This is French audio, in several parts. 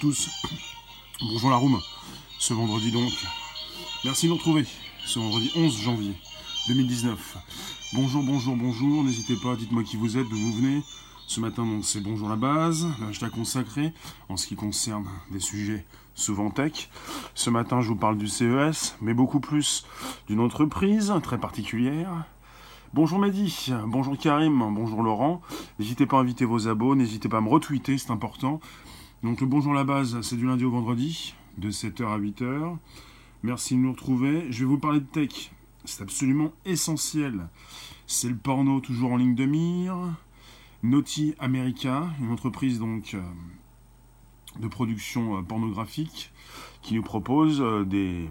Tous. Bonjour la room. Ce vendredi donc. Merci de nous retrouver. Ce vendredi 11 janvier 2019. Bonjour, bonjour, bonjour. N'hésitez pas, dites-moi qui vous êtes, d'où vous venez. Ce matin donc c'est Bonjour la base, l'hashtag consacré en ce qui concerne des sujets souvent tech. Ce matin je vous parle du CES, mais beaucoup plus d'une entreprise très particulière. Bonjour Mehdi, bonjour Karim, bonjour Laurent. N'hésitez pas à inviter vos abos, n'hésitez pas à me retweeter, c'est important. Donc le bonjour la base, c'est du lundi au vendredi, de 7h à 8h. Merci de nous retrouver. Je vais vous parler de tech. C'est absolument essentiel. C'est le porno toujours en ligne de mire. Naughty America, une entreprise donc euh, de production euh, pornographique qui nous propose euh, des,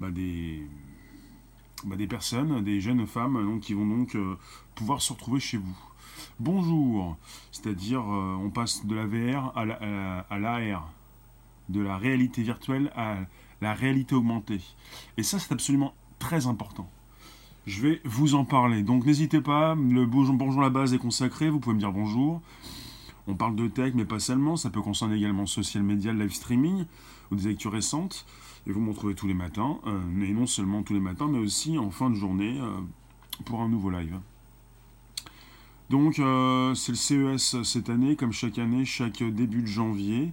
bah, des bah, des personnes, des jeunes femmes qui vont donc pouvoir se retrouver chez vous. Bonjour, c'est-à-dire euh, on passe de la VR à l'AR, de la réalité virtuelle à la réalité augmentée. Et ça c'est absolument très important. Je vais vous en parler. Donc n'hésitez pas, le bonjour, bonjour la base est consacré, vous pouvez me dire bonjour. On parle de tech, mais pas seulement, ça peut concerner également social media, live streaming, ou des actus récentes. Et vous m'en trouvez tous les matins, euh, et non seulement tous les matins, mais aussi en fin de journée euh, pour un nouveau live. Donc euh, c'est le CES cette année, comme chaque année, chaque début de janvier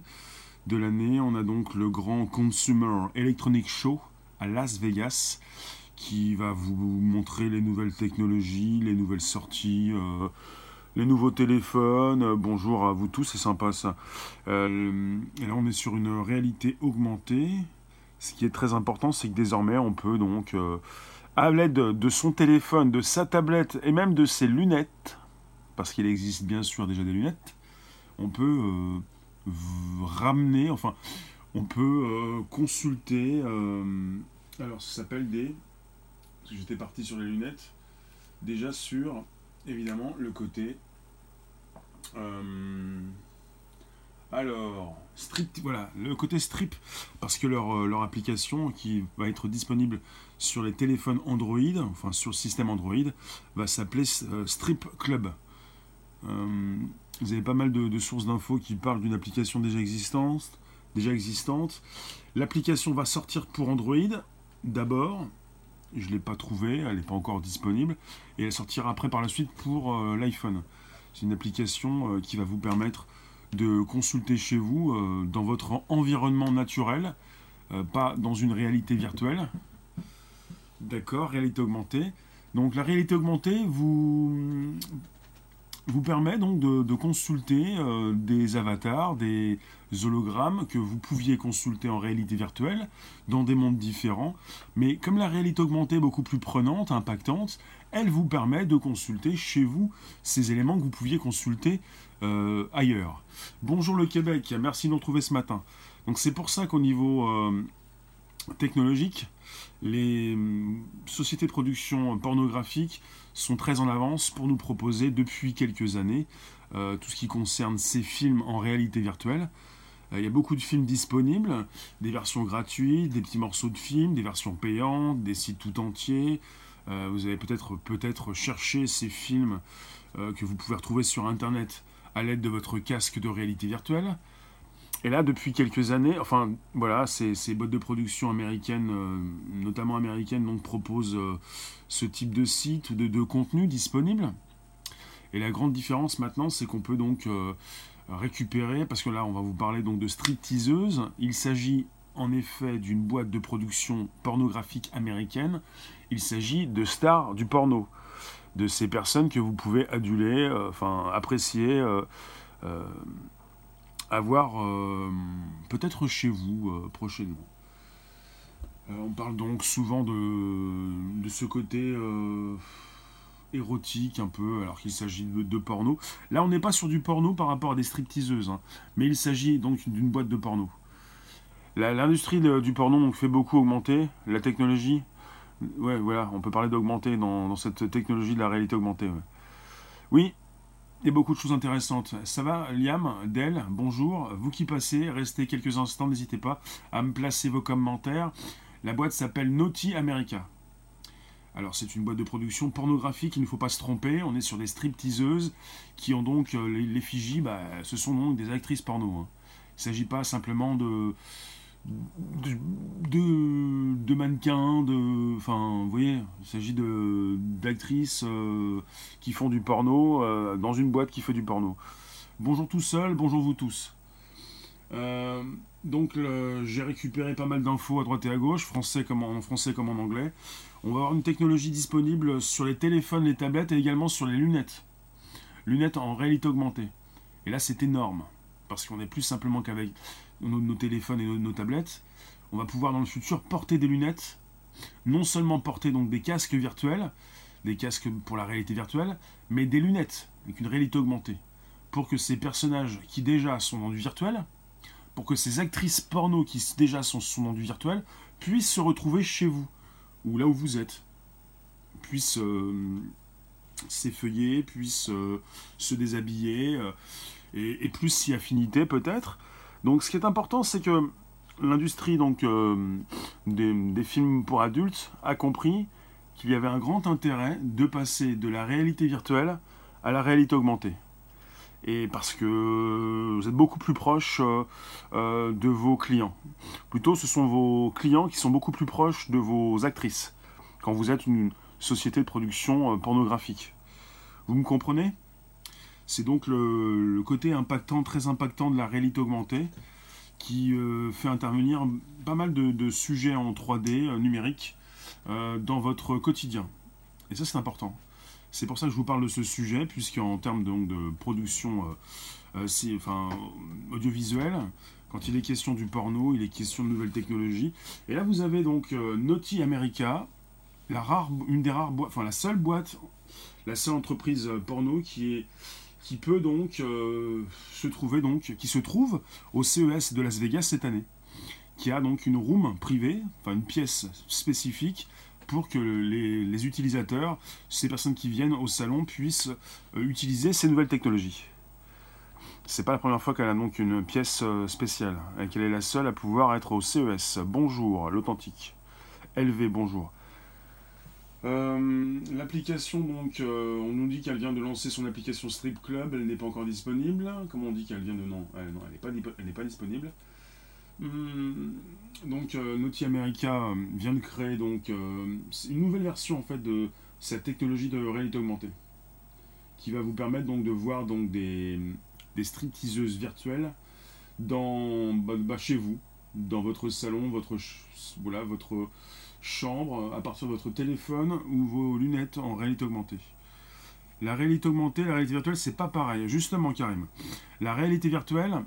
de l'année, on a donc le grand Consumer Electronic Show à Las Vegas qui va vous montrer les nouvelles technologies, les nouvelles sorties, les nouveaux téléphones. bonjour à vous tous, c'est sympa ça. et là on est sur une réalité augmentée ce qui est très important, c'est que désormais, on peut donc, euh, à l'aide de son téléphone, de sa tablette et même de ses lunettes, parce qu'il existe bien sûr déjà des lunettes, on peut euh, ramener, enfin, on peut euh, consulter. alors, ça s'appelle des. Parce que j'étais parti sur les lunettes. Déjà sur, évidemment, le côté. Alors, Strip, voilà, le côté Strip, parce que leur, euh, leur, application qui va être disponible sur les téléphones Android, enfin sur le système Android, va s'appeler euh, Strip Club. Euh, vous avez pas mal de, sources d'infos qui parlent d'une application déjà existante. Déjà existante. L'application va sortir pour Android d'abord. Je ne l'ai pas trouvée, elle n'est pas encore disponible. Et elle sortira après par la suite pour l'iPhone. C'est une application qui va vous permettre de consulter chez vous, euh, dans votre environnement naturel, euh, pas dans une réalité virtuelle. D'accord, réalité augmentée. Donc la réalité augmentée vous, vous permet donc de, consulter euh, des avatars, des hologrammes que vous pouviez consulter en réalité virtuelle dans des mondes différents. Mais comme la réalité augmentée est beaucoup plus prenante, impactante, elle vous permet de consulter chez vous ces éléments que vous pouviez consulter euh, ailleurs. Bonjour le Québec, merci de nous retrouver ce matin. Donc c'est pour ça qu'au niveau euh, technologique, les hum, sociétés de production pornographique sont très en avance pour nous proposer depuis quelques années euh, tout ce qui concerne ces films en réalité virtuelle. Il y a beaucoup de films disponibles, des versions gratuites, des petits morceaux de films, des versions payantes, des sites tout entiers. vous avez peut-être peut-être cherché ces films que vous pouvez retrouver sur Internet à l'aide de votre casque de réalité virtuelle. Et là, depuis quelques années, enfin voilà, ces, boîtes de production américaines, euh, notamment américaines, donc proposent euh, ce type de site de, contenu disponible. Et la grande différence maintenant, c'est qu'on peut donc euh, récupérer, parce que là, on va vous parler donc de stripteaseuse. Il s'agit en effet d'une boîte de production pornographique américaine. Il s'agit de stars du porno de ces personnes que vous pouvez aduler, enfin apprécier, euh, avoir peut-être chez vous prochainement. on parle donc souvent de, de ce côté érotique un peu, alors qu'il s'agit de, porno. Là, on n'est pas sur du porno par rapport à des stripteaseuses, hein, mais il s'agit donc d'une boîte de porno. L'industrie du porno donc, fait beaucoup augmenter, la technologie Ouais, voilà, on peut parler d'augmenter dans, cette technologie de la réalité augmentée. Oui, a beaucoup de choses intéressantes. Ça va, Liam, Del, bonjour. Vous qui passez, restez quelques instants, n'hésitez pas à me placer vos commentaires. La boîte s'appelle Naughty America. Alors c'est une boîte de production pornographique, il ne faut pas se tromper, on est sur des stripteaseuses qui ont donc euh, l'effigie, bah, ce sont donc des actrices porno. Hein Il ne s'agit pas simplement de, de, mannequins, de, enfin, vous voyez, il s'agit d'actrices euh, qui font du porno euh, dans une boîte qui fait du porno. Bonjour tout seul, bonjour vous tous. Euh, donc j'ai récupéré pas mal d'infos à droite et à gauche, français comme en français comme en anglais. On va avoir une technologie disponible sur les téléphones, les tablettes et également sur les lunettes. Lunettes en réalité augmentée. Et là c'est énorme, parce qu'on est plus simplement qu'avec nos, téléphones et nos, tablettes. On va pouvoir dans le futur porter des lunettes, non seulement porter donc des casques virtuels, des casques pour la réalité virtuelle, mais des lunettes avec une réalité augmentée, pour que ces personnages qui déjà sont dans du virtuel, pour que ces actrices porno qui déjà sont, dans du virtuel, puissent se retrouver chez vous, ou là où vous êtes, puissent euh, s'effeuiller, puissent euh, se déshabiller, euh, et, plus si affinité peut-être, donc ce qui est important, c'est que l'industrie donc euh, des, films pour adultes a compris qu'il y avait un grand intérêt de passer de la réalité virtuelle à la réalité augmentée. Et parce que vous êtes beaucoup plus proche euh, euh, de vos clients. Plutôt, ce sont vos clients qui sont beaucoup plus proches de vos actrices quand vous êtes une société de production pornographique. Vous me comprenez? C'est donc le, côté impactant, très impactant de la réalité augmentée qui euh, fait intervenir pas mal de, sujets en 3D euh, numérique euh, dans votre quotidien. Et ça, c'est important. C'est pour ça que je vous parle de ce sujet, puisqu'en termes de production audiovisuelle, quand il est question du porno, il est question de nouvelles technologies. Et là, vous avez donc Naughty America, une des rares enfin la seule boîte, la seule entreprise porno qui est qui peut donc euh, se trouver donc, qui se trouve au CES de Las Vegas cette année, qui a donc une room privée, enfin une pièce spécifique pour que les, utilisateurs, ces personnes qui viennent au salon, puissent euh, utiliser ces nouvelles technologies. C'est pas la première fois qu'elle a donc une pièce euh, spéciale et qu'elle est la seule à pouvoir être au CES. Bonjour, l'authentique. LV, bonjour. Euh, l'application, donc, euh, on nous dit qu'elle vient de lancer son application Strip Club, elle n'est pas encore disponible. Comment on dit qu'elle vient de. Non, elle, n'est pas, pas disponible. Hum, donc, euh, Naughty America vient de créer donc, une nouvelle version en fait, de cette technologie de réalité augmentée qui va vous permettre donc, de voir donc, des, des stripteaseuses virtuelles dans, bah, bah, chez vous, dans votre salon, votre, voilà, votre chambre à partir de votre téléphone ou vos lunettes en réalité augmentée. La réalité augmentée, la réalité virtuelle, c'est pas pareil. Justement, Karim. La réalité virtuelle,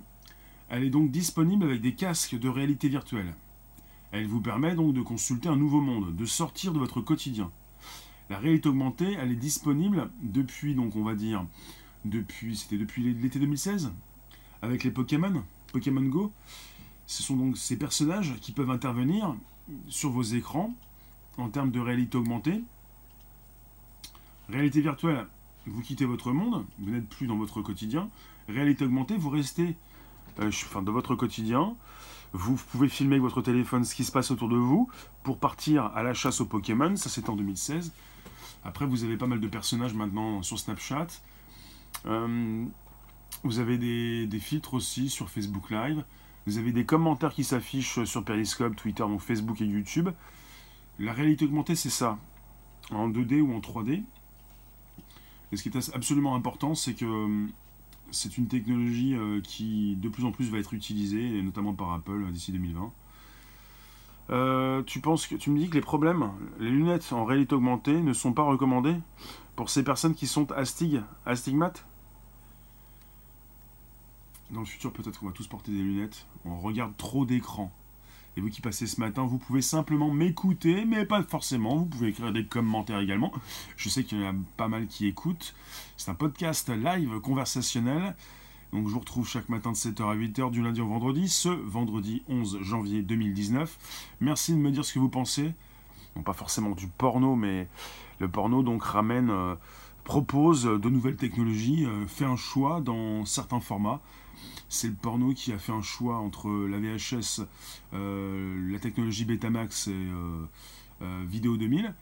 elle est donc disponible avec des casques de réalité virtuelle. Elle vous permet donc de consulter un nouveau monde, de sortir de votre quotidien. La réalité augmentée, elle est disponible depuis, donc on va dire, depuis, c'était depuis l'été 2016, avec les Pokémon, Pokémon Go. Ce sont donc ces personnages qui peuvent intervenir sur vos écrans en termes de réalité augmentée. Réalité virtuelle, vous quittez votre monde, vous n'êtes plus dans votre quotidien. Réalité augmentée, vous restez euh, dans votre quotidien. Vous pouvez filmer avec votre téléphone ce qui se passe autour de vous pour partir à la chasse aux Pokémon. Ça, c'est en 2016. Après, vous avez pas mal de personnages maintenant sur Snapchat. Euh, vous avez des, filtres aussi sur Facebook Live. Vous avez des commentaires qui s'affichent sur Periscope, Twitter, donc Facebook et YouTube. La réalité augmentée, c'est ça, en 2D ou en 3D. Et ce qui est absolument important, c'est que euh, c'est une technologie euh, qui de plus en plus va être utilisée, notamment par Apple euh, d'ici 2020. tu penses que tu me dis que les problèmes, les lunettes en réalité augmentée ne sont pas recommandées pour ces personnes qui sont astig, astigmates? Dans le futur, peut-être qu'on va tous porter des lunettes. On regarde trop d'écran. Et vous qui passez ce matin, vous pouvez simplement m'écouter, mais pas forcément. Vous pouvez écrire des commentaires également. Je sais qu'il y en a pas mal qui écoutent. C'est un podcast live conversationnel. Donc je vous retrouve chaque matin de 7h à 8h du lundi au vendredi, ce vendredi 11 janvier 2019. Merci de me dire ce que vous pensez. Non pas forcément du porno, mais le porno donc ramène, euh, propose de nouvelles technologies, euh, fait un choix dans certains formats c'est le porno qui a fait un choix entre la VHS, euh, la technologie Betamax et euh, euh, Vidéo 2000.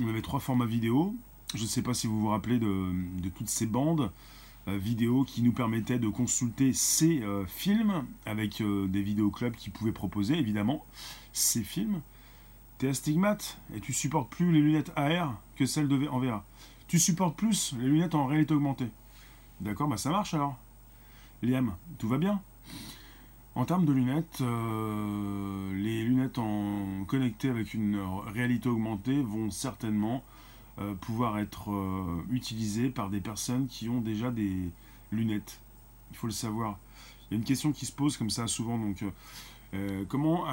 On avait trois formats vidéo. Je ne sais pas si vous vous rappelez de, toutes ces bandes vidéo qui nous permettait de consulter ces films avec des vidéoclubs qui pouvaient proposer évidemment ces films. T'es astigmate et tu supportes plus les lunettes AR que celles de en VR. Tu supportes plus les lunettes en réalité augmentée. D'accord, bah ça marche alors. Liam, tout va bien? En termes de lunettes, euh, les lunettes connectées avec une réalité augmentée vont certainement euh, pouvoir être euh, utilisées par des personnes qui ont déjà des lunettes. Il faut le savoir. Il y a une question qui se pose comme ça souvent. Donc, comment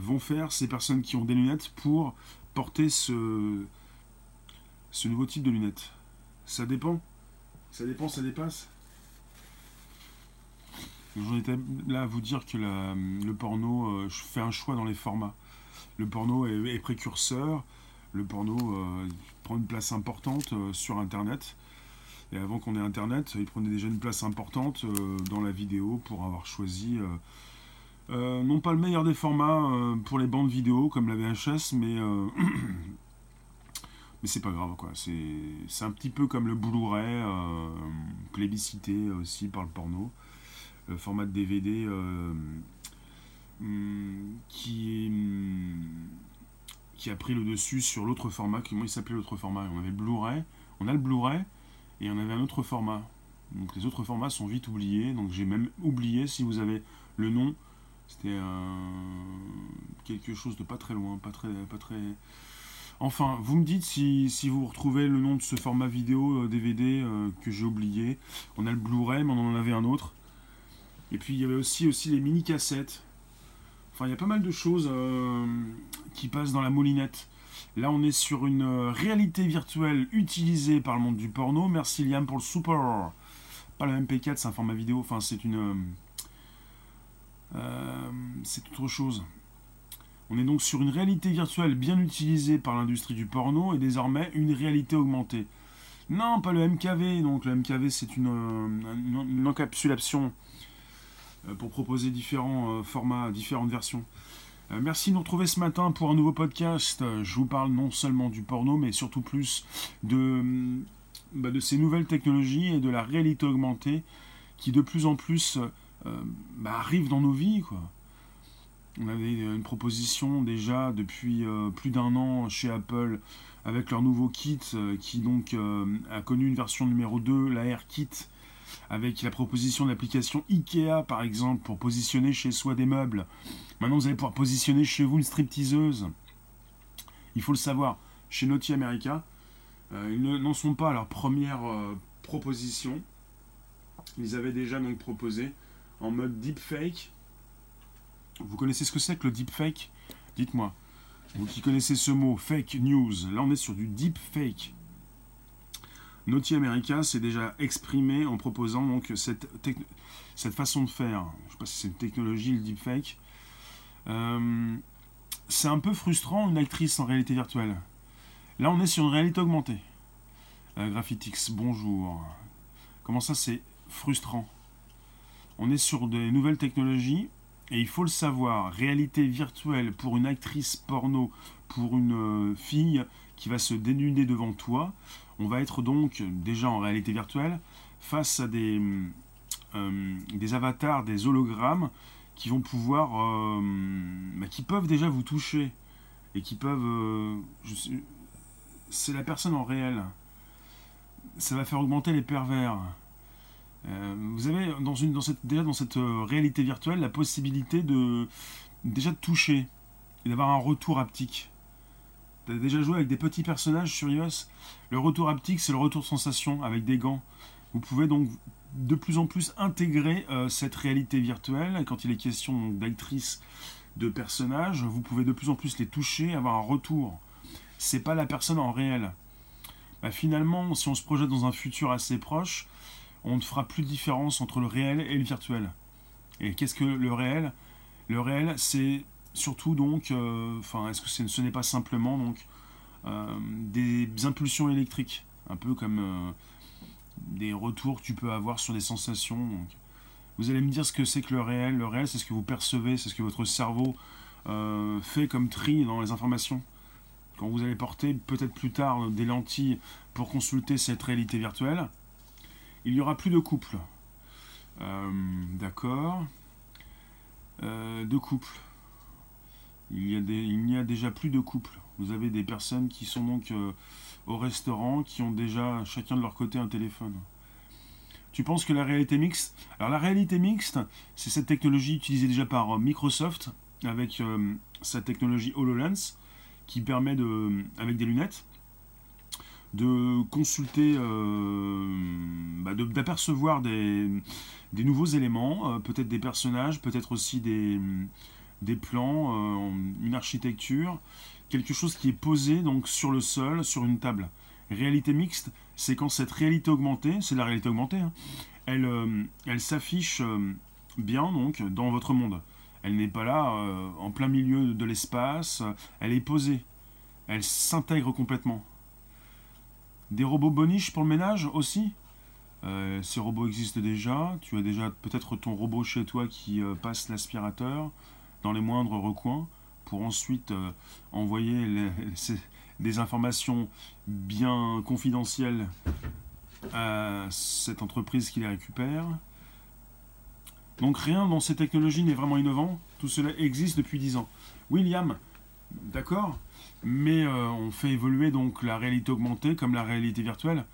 vont faire ces personnes qui ont des lunettes pour porter ce, ce nouveau type de lunettes? Ça dépend. Ça dépend, ça dépasse. J'en étais là à vous dire que le porno, euh, je fais un choix dans les formats. Le porno est, précurseur, le porno prend une place importante sur Internet. Et avant qu'on ait Internet, il prenait déjà une place importante dans la vidéo pour avoir choisi euh, non pas le meilleur des formats euh, pour les bandes vidéo comme la VHS, mais, euh, mais c'est pas grave quoi. C'est un petit peu comme le Blu-ray, plébiscité aussi par le porno. Le format de DVD hmm, qui, qui a pris le dessus sur l'autre format. Comment il s'appelait l'autre format On avait le Blu-ray, on a le Blu-ray et on avait un autre format. Donc les autres formats sont vite oubliés. Donc j'ai même oublié si vous avez le nom c'était quelque chose de pas très loin, pas très, pas très. Enfin, vous me dites si, vous retrouvez le nom de ce format vidéo DVD euh, euh, que j'ai oublié. On a le Blu-ray, mais on en avait un autre. Et puis il y avait aussi, aussi les mini-cassettes. Enfin, il y a pas mal de choses euh, qui passent dans la moulinette. Là, on est sur une réalité virtuelle utilisée par le monde du porno. Merci Liam pour le super. Pas le MP4, c'est un format vidéo. Enfin, c'est une euh, c'est autre chose. On est donc sur une réalité virtuelle bien utilisée par l'industrie du porno et désormais une réalité augmentée. Non, pas le MKV. Donc le MKV, c'est une, euh, encapsulation euh, pour proposer différents formats, différentes versions. merci de nous retrouver ce matin pour un nouveau podcast. Je vous parle non seulement du porno, mais surtout plus de, bah, de ces nouvelles technologies et de la réalité augmentée qui de plus en plus euh, bah, arrive dans nos vies. On avait une proposition déjà depuis euh, plus d'un an chez Apple avec leur nouveau kit euh, qui donc a connu une version numéro 2, la Kit avec la proposition d'application IKEA par exemple pour positionner chez soi des meubles. Maintenant vous allez pouvoir positionner chez vous une stripteaseuse. Il faut le savoir, chez Naughty America, ils n'en sont pas à leur première proposition. Ils avaient déjà donc proposé en mode deepfake. Vous connaissez ce que c'est que le deepfake? Dites-moi. Vous qui connaissez ce mot, fake news, là on est sur du deepfake. Naughty America s'est déjà exprimé en proposant donc cette, façon de faire. Je ne sais pas si c'est une technologie, le deepfake. Euh, c'est un peu frustrant une actrice en réalité virtuelle. Là on est sur une réalité augmentée. Euh, Graphitix, bonjour. Comment ça c'est frustrant? On est sur des nouvelles technologies et il faut le savoir, réalité virtuelle pour une actrice porno, pour une euh, fille qui va se dénuder devant toi, on va être donc déjà en réalité virtuelle face à des, euh, avatars, des hologrammes qui vont pouvoir, euh, bah, qui peuvent déjà vous toucher et qui peuvent, c'est la personne en réel. Ça va faire augmenter les pervers. Euh, vous avez dans cette, déjà dans cette euh, réalité virtuelle la possibilité de déjà de toucher et d'avoir un retour haptique. Tu as déjà joué avec des petits personnages sur iOS? Le retour haptique, c'est le retour de sensation avec des gants. Vous pouvez donc de plus en plus intégrer euh, cette réalité virtuelle. quand il est question d'actrices, de personnages, vous pouvez de plus en plus les toucher, avoir un retour. C'est pas la personne en réel. Bah, finalement, si on se projette dans un futur assez proche, on ne fera plus de différence entre le réel et le virtuel. Et qu'est-ce que le réel? Le réel, c'est surtout donc, euh, enfin, est-ce que ce n'est pas simplement donc euh, des impulsions électriques, un peu comme euh, des retours que tu peux avoir sur des sensations. Vous allez me dire ce que c'est que le réel. Le réel, c'est ce que vous percevez, c'est ce que votre cerveau fait comme tri dans les informations. Quand vous allez porter peut-être plus tard des lentilles pour consulter cette réalité virtuelle, Il y aura plus de couples. Euh, d'accord. De couples. Il y, a n'y a déjà plus de couples. Vous avez des personnes qui sont donc euh, au restaurant, qui ont déjà chacun de leur côté un téléphone. Tu penses que la réalité mixte Alors la réalité mixte, c'est cette technologie utilisée déjà par Microsoft avec sa technologie HoloLens qui permet de, avec des lunettes, de consulter, euh, bah, d'apercevoir des, nouveaux éléments, euh, peut-être des personnages, peut-être aussi des, des plans, euh, une architecture, quelque chose qui est posé donc sur le sol, sur une table. Réalité mixte, c'est quand cette réalité augmentée, c'est la réalité augmentée, hein, elle, elle s'affiche bien donc dans votre monde. Elle n'est pas là en plein milieu de l'espace, elle est posée, elle s'intègre complètement. Des robots boniches pour le ménage aussi? Euh, Ces robots existent déjà. Tu as déjà peut-être ton robot chez toi qui euh, passe l'aspirateur dans les moindres recoins pour ensuite euh, envoyer des informations bien confidentielles à cette entreprise qui les récupère. Donc rien dans ces technologies n'est vraiment innovant. Tout cela existe depuis 10 ans. William, d'accord mais euh, on fait évoluer donc la réalité augmentée comme la réalité virtuelle.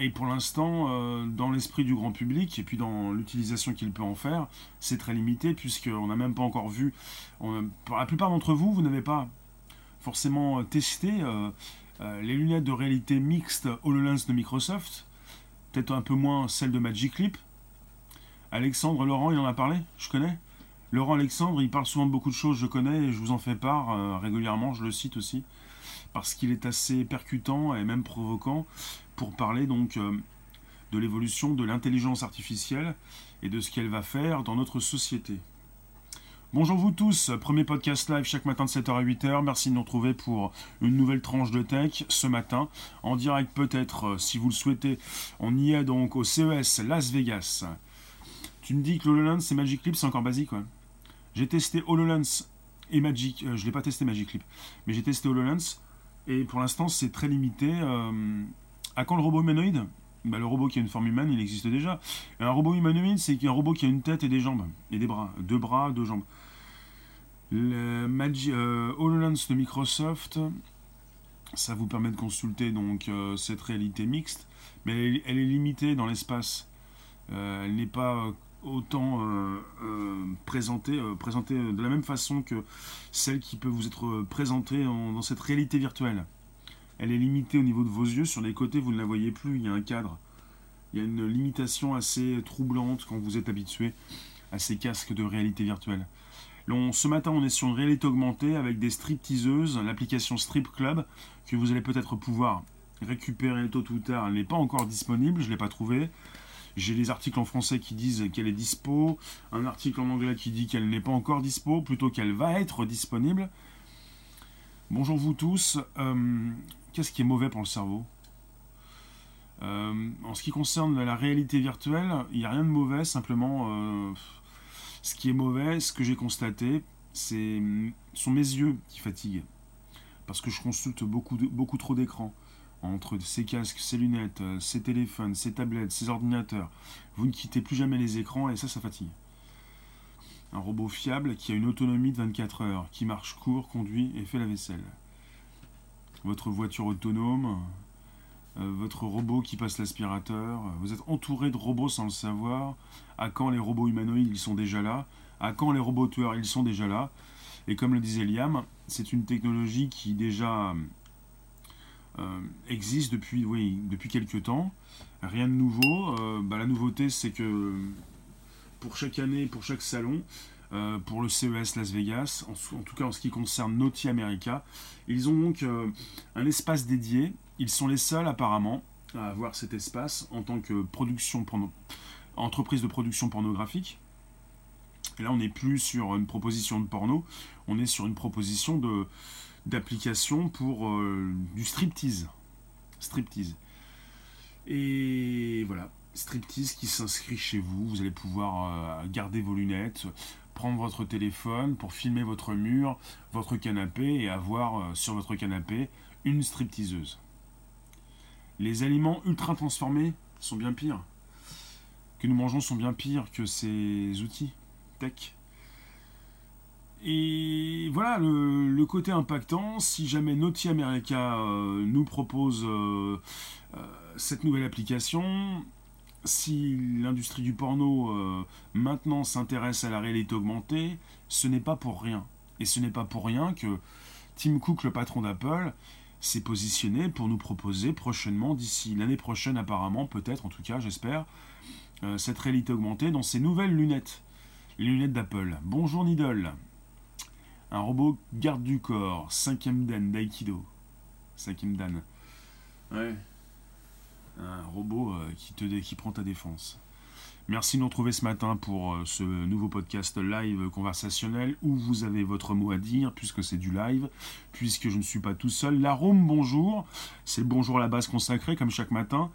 Et pour l'instant, euh, dans l'esprit du grand public et puis dans l'utilisation qu'il peut en faire, c'est très limité puisqu'on n'a même pas encore vu. pour la plupart d'entre vous, vous n'avez pas forcément testé euh, les lunettes de réalité mixte HoloLens de Microsoft, peut-être un peu moins celles de Magic Leap. Alexandre Laurent, il en a parlé, je connais. Laurent Alexandre, il parle souvent de beaucoup de choses, je connais, et je vous en fais part euh, régulièrement, je le cite aussi, parce qu'il est assez percutant et même provoquant pour parler donc euh, de l'évolution de l'intelligence artificielle et de ce qu'elle va faire dans notre société. Bonjour vous tous, premier podcast live chaque matin de 7h à 8h. Merci de nous retrouver pour une nouvelle tranche de tech ce matin. En direct peut-être, euh, si vous le souhaitez. On y est donc au CES Las Vegas. Tu me dis que l'HoloLens c'est Magic Clip, c'est encore basique, ouais. J'ai testé HoloLens et Magic. Euh, je ne l'ai pas testé Magic Clip, mais j'ai testé HoloLens. Et pour l'instant, c'est très limité. Euh, à quand le robot humanoïde bah, Le robot qui a une forme humaine, il existe déjà. un robot humanoïde, c'est un robot qui a une tête et des jambes. Et des bras. Deux bras, deux jambes. Le euh, HoloLens de Microsoft, ça vous permet de consulter donc cette réalité mixte. Mais elle est limitée dans l'espace. elle n'est pas autant euh, euh, présentée, euh, de la même façon que celle qui peut vous être présentée dans cette réalité virtuelle. Elle est limitée au niveau de vos yeux, sur les côtés vous ne la voyez plus, il y a un cadre. Il y a une limitation assez troublante quand vous êtes habitué à ces casques de réalité virtuelle. ce matin, on est sur une réalité augmentée avec des stripteaseuses, l'application Strip Club, que vous allez peut-être pouvoir récupérer tôt ou tard. Elle n'est pas encore disponible, je ne l'ai pas trouvée. J'ai les articles en français qui disent qu'elle est dispo, un article en anglais qui dit qu'elle n'est pas encore dispo, plutôt qu'elle va être disponible. Bonjour vous tous. Euh, qu'est-ce qui est mauvais pour le cerveau euh, En ce qui concerne la réalité virtuelle, il n'y a rien de mauvais, simplement euh, ce qui est mauvais, ce que j'ai constaté, c'est sont mes yeux qui fatiguent. Parce que je consulte beaucoup, trop d'écrans entre ces casques, ces lunettes, ces euh, téléphones, ces tablettes, ces ordinateurs. Vous ne quittez plus jamais les écrans et ça, ça fatigue. Un robot fiable qui a une autonomie de 24 heures, qui marche court, conduit et fait la vaisselle. Votre voiture autonome, euh, votre robot qui passe l'aspirateur. Vous êtes entouré de robots sans le savoir. À quand les robots humanoïdes, ils sont déjà là? À quand les robots tueurs, ils sont déjà là? Et comme le disait Liam, c'est une technologie qui déjà euh, existe depuis, oui, quelques temps. Rien de nouveau. Euh, bah, la nouveauté, c'est que pour chaque année, pour chaque salon, euh, pour le CES Las Vegas, en, tout cas en ce qui concerne Naughty America, ils ont donc un espace dédié. Ils sont les seuls apparemment à avoir cet espace en tant que production entreprise de production pornographique. Et là, on n'est plus sur une proposition de porno, on est sur une proposition de, d'application pour euh, du striptease. Striptease. Et voilà, striptease qui s'inscrit chez vous. Vous allez pouvoir euh, garder vos lunettes, votre téléphone pour filmer votre mur, votre canapé et avoir euh, sur votre canapé une stripteaseuse. Les aliments ultra transformés sont bien pires. que nous mangeons sont bien pires que ces outils tech. Et voilà le, côté impactant. Si jamais Naughty America euh, nous propose euh, cette nouvelle application, si l'industrie du porno maintenant s'intéresse à la réalité augmentée, ce n'est pas pour rien. Et ce n'est pas pour rien que Tim Cook, le patron d'Apple, s'est positionné pour nous proposer prochainement, d'ici l'année prochaine apparemment, peut-être en tout cas, j'espère, cette réalité augmentée dans ses nouvelles lunettes, les lunettes d'Apple. Bonjour Nidal. Un robot garde du corps, cinquième dan d'Aikido. Cinquième dan. Ouais. Un robot euh, qui, te, qui prend ta défense. Merci de nous retrouver ce matin pour euh, ce nouveau podcast live conversationnel où vous avez votre mot à dire puisque c'est du live, puisque je ne suis pas tout seul. La Rome, bonjour. C'est le bonjour à la base consacré comme chaque matin.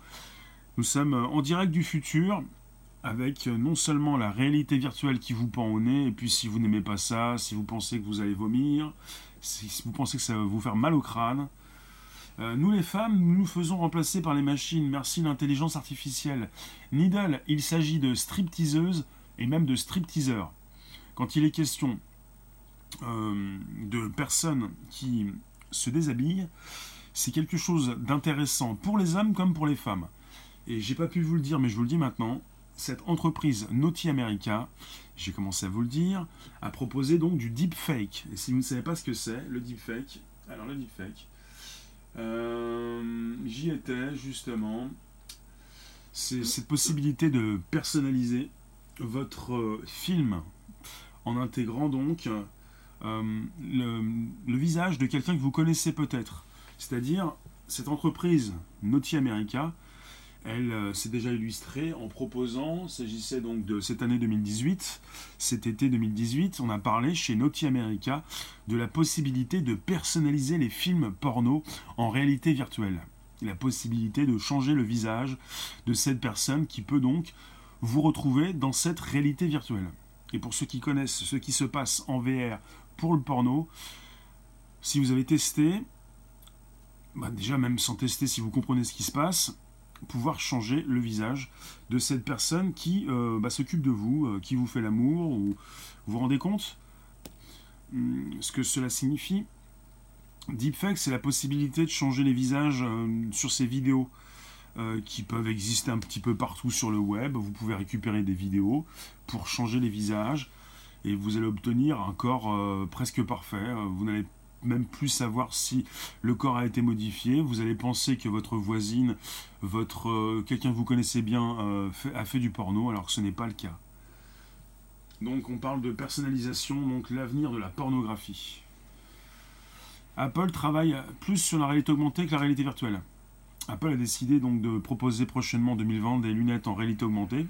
Nous sommes en direct du futur avec euh, non seulement la réalité virtuelle qui vous pend au nez, et puis si vous n'aimez pas ça, si vous pensez que vous allez vomir, si vous pensez que ça va vous faire mal au crâne, euh, nous les femmes, nous nous faisons remplacer par les machines, merci l'intelligence artificielle. Nidal, il s'agit de stripteaseuses et même de stripteaseurs. Quand il est question euh, de personnes qui se déshabillent, c'est quelque chose d'intéressant pour les hommes comme pour les femmes. Et j'ai pas pu vous le dire, mais je vous le dis maintenant, cette entreprise Naughty America, j'ai commencé à vous le dire, a proposé donc du deepfake. Et si vous ne savez pas ce que c'est, le deepfake, alors le deepfake, euh, j'y étais justement. C'est cette possibilité de personnaliser votre euh, film en intégrant donc euh, le, visage de quelqu'un que vous connaissez peut-être. C'est-à-dire, cette entreprise Naughty America elle euh, s'est déjà illustrée en proposant, s'agissait donc de cette année 2018, cet été 2018, on a parlé chez Naughty America de la possibilité de personnaliser les films porno en réalité virtuelle. La possibilité de changer le visage de cette personne qui peut donc vous retrouver dans cette réalité virtuelle. Et pour ceux qui connaissent ce qui se passe en VR pour le porno, si vous avez testé, bah déjà même sans tester si vous comprenez ce qui se passe, pouvoir changer le visage de cette personne qui euh, bah, s'occupe de vous, euh, qui vous fait l'amour, ou vous vous rendez compte hum, ce que cela signifie? Deepfake, c'est la possibilité de changer les visages euh, sur ces vidéos qui peuvent exister un petit peu partout sur le web. Vous pouvez récupérer des vidéos pour changer les visages et vous allez obtenir un corps presque parfait. Vous n'allez même plus savoir si le corps a été modifié. Vous allez penser que votre voisine, votre euh, quelqu'un que vous connaissez bien euh, a fait du porno, alors que ce n'est pas le cas. Donc on parle de personnalisation, donc l'avenir de la pornographie. Apple travaille plus sur la réalité augmentée que la réalité virtuelle. Apple a décidé donc de proposer prochainement en 2020 des lunettes en réalité augmentée,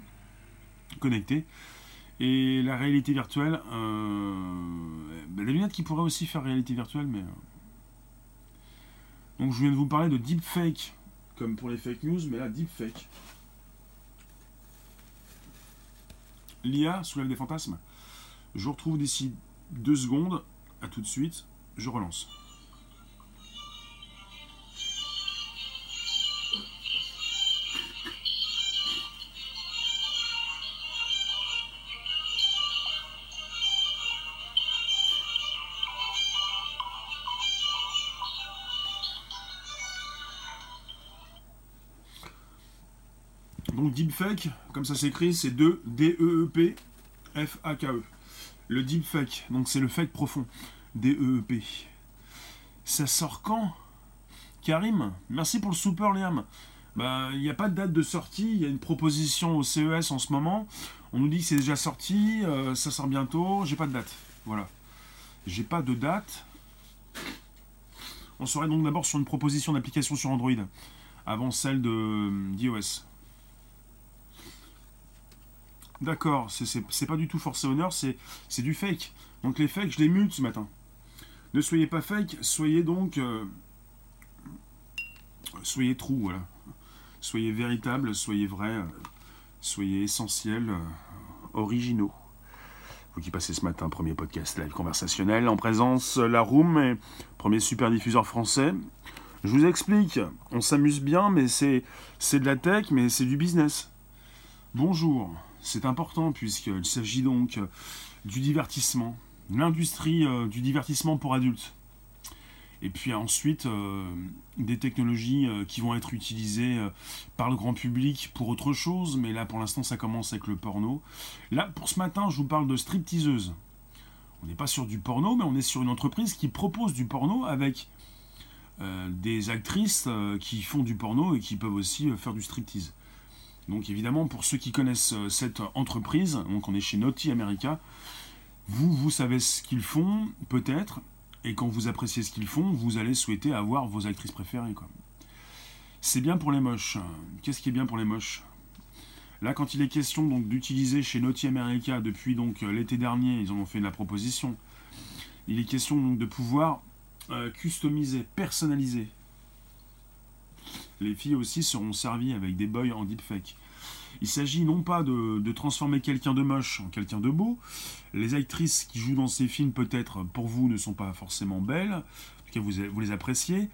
connectées, et la réalité virtuelle, euh, ben, des lunettes qui pourraient aussi faire réalité virtuelle, mais. Euh. Donc je viens de vous parler de deepfake, comme pour les fake news, mais là, deepfake. L'IA soulève des fantasmes. Je vous retrouve d'ici deux secondes. À tout de suite. Je relance. Donc deepfake, comme ça s'écrit, c'est 2 D-E-E-P F-A-K-E. Le deepfake, donc c'est le fake profond. D-E-E-P. Ça sort quand Karim, merci pour le super Liam. Bah, il n'y a pas de date de sortie, il y a une proposition au CES en ce moment. On nous dit que c'est déjà sorti, euh, ça sort bientôt, j'ai pas de date. Voilà. J'ai pas de date. On serait donc d'abord sur une proposition d'application sur Android, avant celle de d'iOS. D'accord, c'est pas du tout forcé honneur, c'est du fake. Donc les fakes, je les mute ce matin. Ne soyez pas fake, soyez donc... Euh, soyez true, voilà. Soyez véritable, soyez vrai, euh, soyez essentiel, euh, originaux. Vous qui passez ce matin, premier podcast live conversationnel, en présence La Room, premier super diffuseur français. Je vous explique, on s'amuse bien, mais c'est de la tech, mais c'est du business. Bonjour, c'est important puisqu'il s'agit donc du divertissement, l'industrie euh, du divertissement pour adultes. Et puis ensuite, euh, des technologies euh, qui vont être utilisées par le grand public pour autre chose, mais là pour l'instant ça commence avec le porno. Là, pour ce matin, je vous parle de stripteaseuse. On n'est pas sur du porno, mais on est sur une entreprise qui propose du porno avec des actrices qui font du porno et qui peuvent aussi faire du striptease. Donc évidemment, pour ceux qui connaissent euh, cette entreprise, donc on est chez Naughty America, vous, vous savez ce qu'ils font, peut-être, et quand vous appréciez ce qu'ils font, vous allez souhaiter avoir vos actrices préférées. C'est bien pour les moches. Qu'est-ce qui est bien pour les moches? Là, quand il est question donc d'utiliser chez Naughty America depuis donc euh, l'été dernier, ils en ont fait la proposition. Il est question donc de pouvoir euh, customiser, personnaliser les filles aussi seront servies avec des boys en deepfake. Il s'agit non pas de, transformer quelqu'un de moche en quelqu'un de beau. Les actrices qui jouent dans ces films, peut-être pour vous, ne sont pas forcément belles. En tout cas, vous, les appréciez.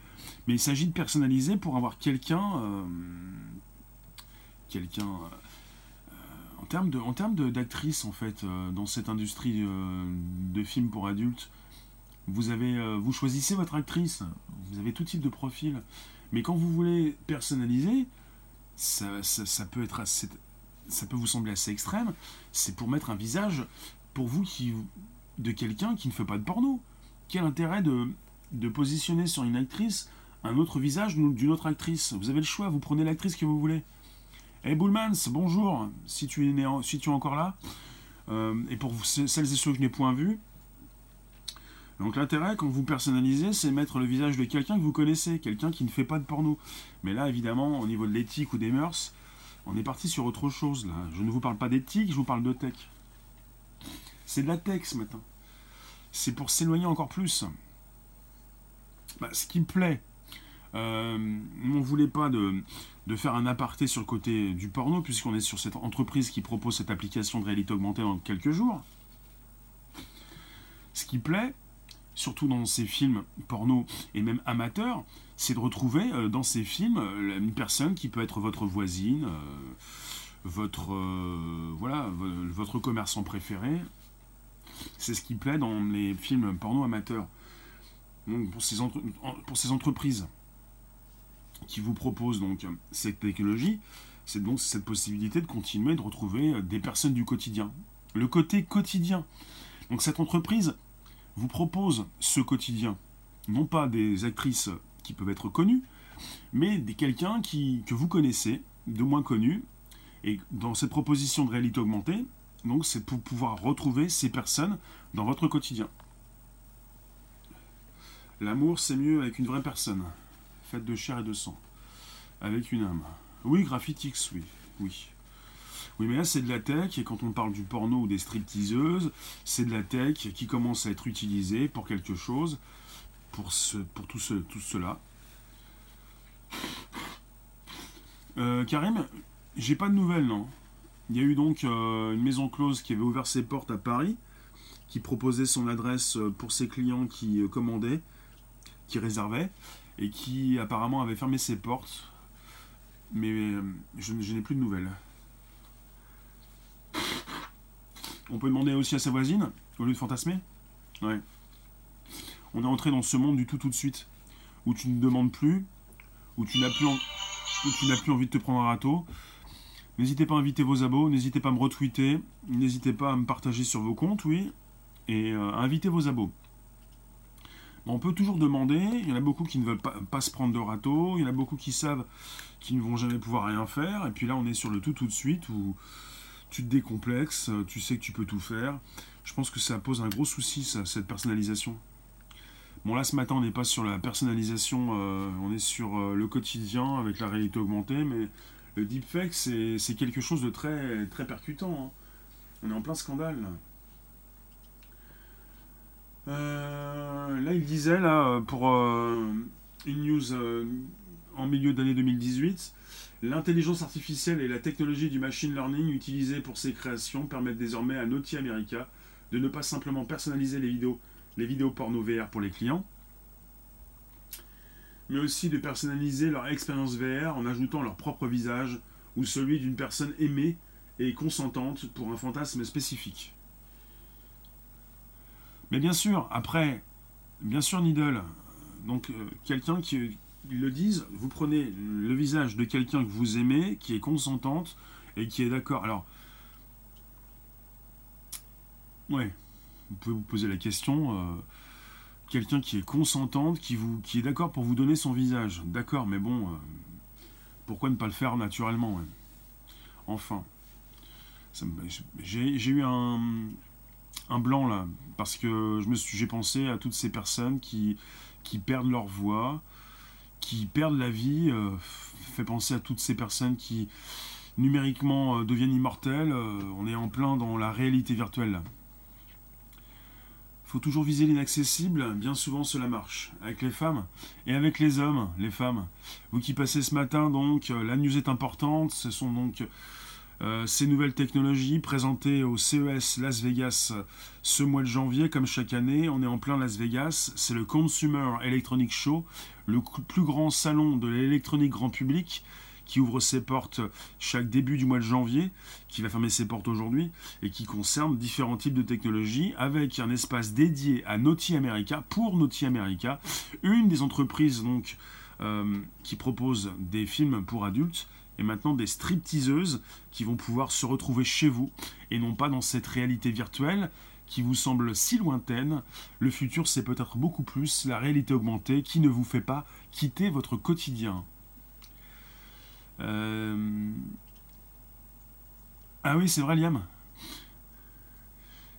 Mais il s'agit de personnaliser pour avoir quelqu'un. Euh, quelqu'un. Euh, en termes de, en termes d'actrices, en fait, euh, dans cette industrie de films pour adultes, vous, avez, vous choisissez votre actrice. Vous avez tout type de profil. Mais quand vous voulez personnaliser, ça, peut être ça peut vous sembler assez extrême. C'est pour mettre un visage pour vous qui, de quelqu'un qui ne fait pas de porno. Quel intérêt de, de positionner sur une actrice un autre visage d'une autre actrice? Vous avez le choix, vous prenez l'actrice que vous voulez. Hey Bullmans, bonjour, si tu es, si tu es encore là. Euh, et pour celles et ceux que je n'ai point vus, donc l'intérêt, quand vous personnalisez, c'est mettre le visage de quelqu'un que vous connaissez, quelqu'un qui ne fait pas de porno. Mais là, évidemment, au niveau de l'éthique ou des mœurs, on est parti sur autre chose. Là. Je ne vous parle pas d'éthique, je vous parle de tech. C'est de la tech ce matin. C'est pour s'éloigner encore plus. Bah, ce qui plaît, euh, on ne voulait pas de, de, faire un aparté sur le côté du porno, puisqu'on est sur cette entreprise qui propose cette application de réalité augmentée dans quelques jours. Ce qui plaît, surtout dans ces films porno et même amateurs, c'est de retrouver euh, dans ces films euh, une personne qui peut être votre voisine, euh, votre, voilà, votre commerçant préféré. C'est ce qui plaît dans les films porno amateurs. Donc pour ces, pour ces entreprises qui vous proposent donc cette technologie, c'est donc cette possibilité de continuer de retrouver des personnes du quotidien. Le côté quotidien. Donc cette entreprise vous propose ce quotidien. Non pas des actrices qui peuvent être connues, mais des quelqu'un qui, que vous connaissez, de moins connu. Et dans cette proposition de réalité augmentée, donc c'est pour pouvoir retrouver ces personnes dans votre quotidien. L'amour, c'est mieux avec une vraie personne, faite de chair et de sang, avec une âme. Oui, Graffitix, oui, oui. Oui, mais là, c'est de la tech, et quand on parle du porno ou des stripteaseuses, c'est de la tech qui commence à être utilisée pour quelque chose, pour, ce, pour tout, ce, tout cela. Euh, Karim, j'ai pas de nouvelles, non Il y a eu donc euh, une maison close qui avait ouvert ses portes à Paris, qui proposait son adresse euh, pour ses clients qui commandaient, qui réservaient, et qui apparemment avait fermé ses portes. Mais je n'ai plus de nouvelles. On peut demander aussi à sa voisine, au lieu de fantasmer Ouais. On est entré dans ce monde du tout tout de suite, où tu ne demandes plus, où tu n'as plus, plus envie de te prendre un râteau. N'hésitez pas à inviter vos abos, n'hésitez pas à me retweeter, n'hésitez pas à me partager sur vos comptes, oui, et euh, à inviter vos abos. On peut toujours demander, il y en a beaucoup qui ne veulent pas, pas, se prendre de râteau, il y en a beaucoup qui savent qu'ils ne vont jamais pouvoir rien faire, et puis là on est sur le tout tout de suite où tu te décomplexes, tu sais que tu peux tout faire. Je pense que ça pose un gros souci, cette personnalisation. Bon là ce matin on n'est pas sur la personnalisation, euh, on est sur euh, le quotidien avec la réalité augmentée, mais le deepfake c'est quelque chose de très, très percutant. Hein. On est en plein scandale. Là. Euh, là il disait là pour une news en milieu d'année 2018, L'intelligence artificielle et la technologie du machine learning utilisées pour ces créations permettent désormais à Naughty America de ne pas simplement personnaliser les vidéos, les vidéos porno VR pour les clients, mais aussi de personnaliser leur expérience VR en ajoutant leur propre visage ou celui d'une personne aimée et consentante pour un fantasme spécifique. Mais bien sûr, après, bien sûr, Needle, donc euh, quelqu'un qui, ils le disent, vous prenez le visage de quelqu'un que vous aimez, qui est consentante et qui est d'accord. Alors, ouais, vous pouvez vous poser la question. Euh, quelqu'un qui est consentante, qui, vous, qui est d'accord pour vous donner son visage. D'accord, mais bon, euh, pourquoi ne pas le faire naturellement Enfin, j'ai eu un, un, blanc là, parce que j'ai pensé à toutes ces personnes qui, qui perdent leur voix, qui perdent la vie, euh, fait penser à toutes ces personnes qui numériquement euh, deviennent immortelles. Euh, on est en plein dans la réalité virtuelle. Il faut toujours viser l'inaccessible, bien souvent cela marche, avec les femmes et avec les hommes, les femmes. Vous qui passez ce matin, donc, la news est importante, ce sont donc euh, ces nouvelles technologies présentées au CES Las Vegas ce mois de janvier, comme chaque année, on est en plein Las Vegas, c'est le Consumer Electronic Show, le plus grand salon de l'électronique grand public qui ouvre ses portes chaque début du mois de janvier, qui va fermer ses portes aujourd'hui, et qui concerne différents types de technologies, avec un espace dédié à Naughty America, pour Naughty America, une des entreprises donc euh, qui propose des films pour adultes, et maintenant des stripteaseuses qui vont pouvoir se retrouver chez vous et non pas dans cette réalité virtuelle qui vous semble si lointaine. Le futur, c'est peut-être beaucoup plus la réalité augmentée qui ne vous fait pas quitter votre quotidien. Euh, ah oui, c'est vrai, Liam.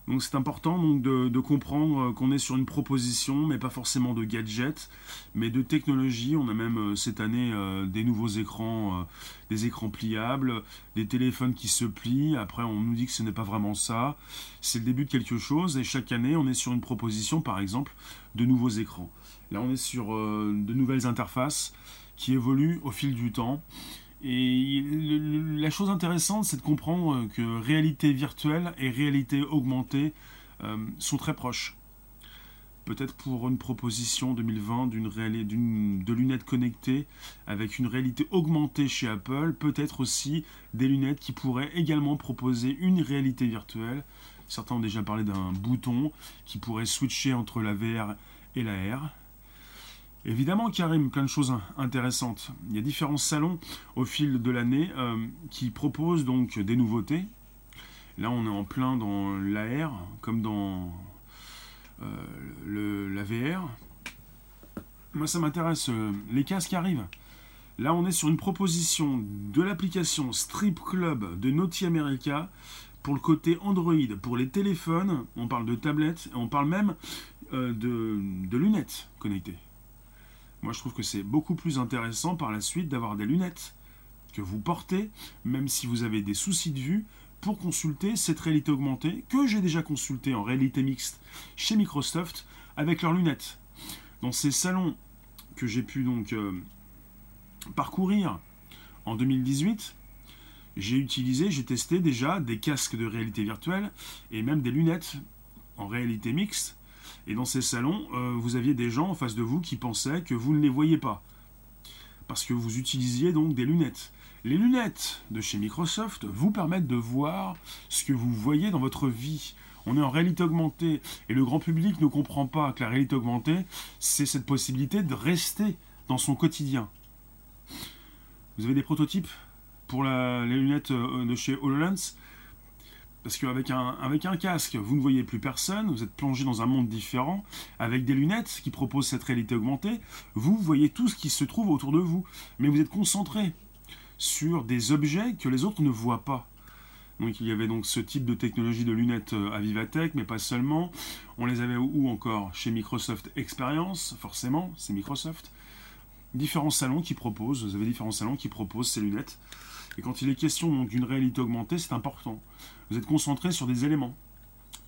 Donc c'est important donc de, comprendre euh, qu'on est sur une proposition, mais pas forcément de gadgets, mais de technologie. On a même euh, cette année euh, des nouveaux écrans, des écrans pliables, des téléphones qui se plient. Après, on nous dit que ce n'est pas vraiment ça. C'est le début de quelque chose. Et chaque année, on est sur une proposition, par exemple, de nouveaux écrans. Là, on est sur de nouvelles interfaces qui évoluent au fil du temps. Et la chose intéressante, c'est de comprendre que réalité virtuelle et réalité augmentée euh, sont très proches. Peut-être pour une proposition 2020 d'une de lunettes connectées avec une réalité augmentée chez Apple, peut-être aussi des lunettes qui pourraient également proposer une réalité virtuelle. Certains ont déjà parlé d'un bouton qui pourrait switcher entre la VR et la R. Évidemment, Karim, plein de choses intéressantes. Il y a différents salons au fil de l'année euh, qui proposent donc des nouveautés. Là, on est en plein dans l'AR, comme dans euh, la VR. Moi, ça m'intéresse. Euh, les casques arrivent. Là, on est sur une proposition de l'application Strip Club de Naughty America pour le côté Android, pour les téléphones. On parle de tablettes, on parle même de lunettes connectées. Moi, je trouve que c'est beaucoup plus intéressant par la suite d'avoir des lunettes que vous portez, même si vous avez des soucis de vue, pour consulter cette réalité augmentée que j'ai déjà consultée en réalité mixte chez Microsoft avec leurs lunettes. Dans ces salons que j'ai pu donc euh, parcourir en 2018, j'ai utilisé, j'ai testé déjà des casques de réalité virtuelle et même des lunettes en réalité mixte et dans ces salons, euh, vous aviez des gens en face de vous qui pensaient que vous ne les voyez pas. Parce que vous utilisiez donc des lunettes. Les lunettes de chez Microsoft vous permettent de voir ce que vous voyez dans votre vie. On est en réalité augmentée et le grand public ne comprend pas que la réalité augmentée, c'est cette possibilité de rester dans son quotidien. Vous avez des prototypes pour les lunettes euh, de chez HoloLens? Parce qu'avec un, casque, vous ne voyez plus personne, vous êtes plongé dans un monde différent. Avec des lunettes qui proposent cette réalité augmentée, vous voyez tout ce qui se trouve autour de vous. Mais vous êtes concentré sur des objets que les autres ne voient pas. Donc il y avait donc ce type de technologie de lunettes euh, à Vivatech, mais pas seulement. On les avait où encore? Chez Microsoft Experience, forcément, c'est Microsoft. Différents salons qui proposent, vous avez différents salons qui proposent ces lunettes. Et quand il est question d'une réalité augmentée, c'est important. Vous êtes concentré sur des éléments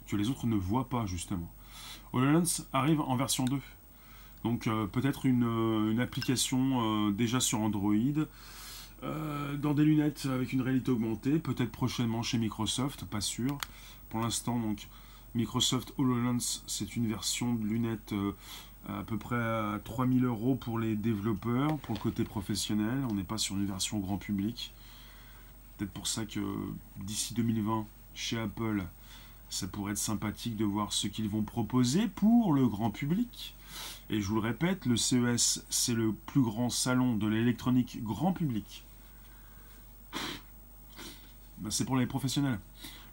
que les autres ne voient pas, justement. HoloLens arrive en version 2. Donc euh, peut-être une, euh, application euh, déjà sur Android, dans des lunettes avec une réalité augmentée, peut-être prochainement chez Microsoft, pas sûr. Pour l'instant, donc Microsoft HoloLens, c'est une version de lunettes à peu près à 3000 euros pour les développeurs, pour le côté professionnel. On n'est pas sur une version grand public. Peut-être pour ça que d'ici 2020, chez Apple, ça pourrait être sympathique de voir ce qu'ils vont proposer pour le grand public. Et je vous le répète, le CES, c'est le plus grand salon de l'électronique grand public. Ben, c'est pour les professionnels.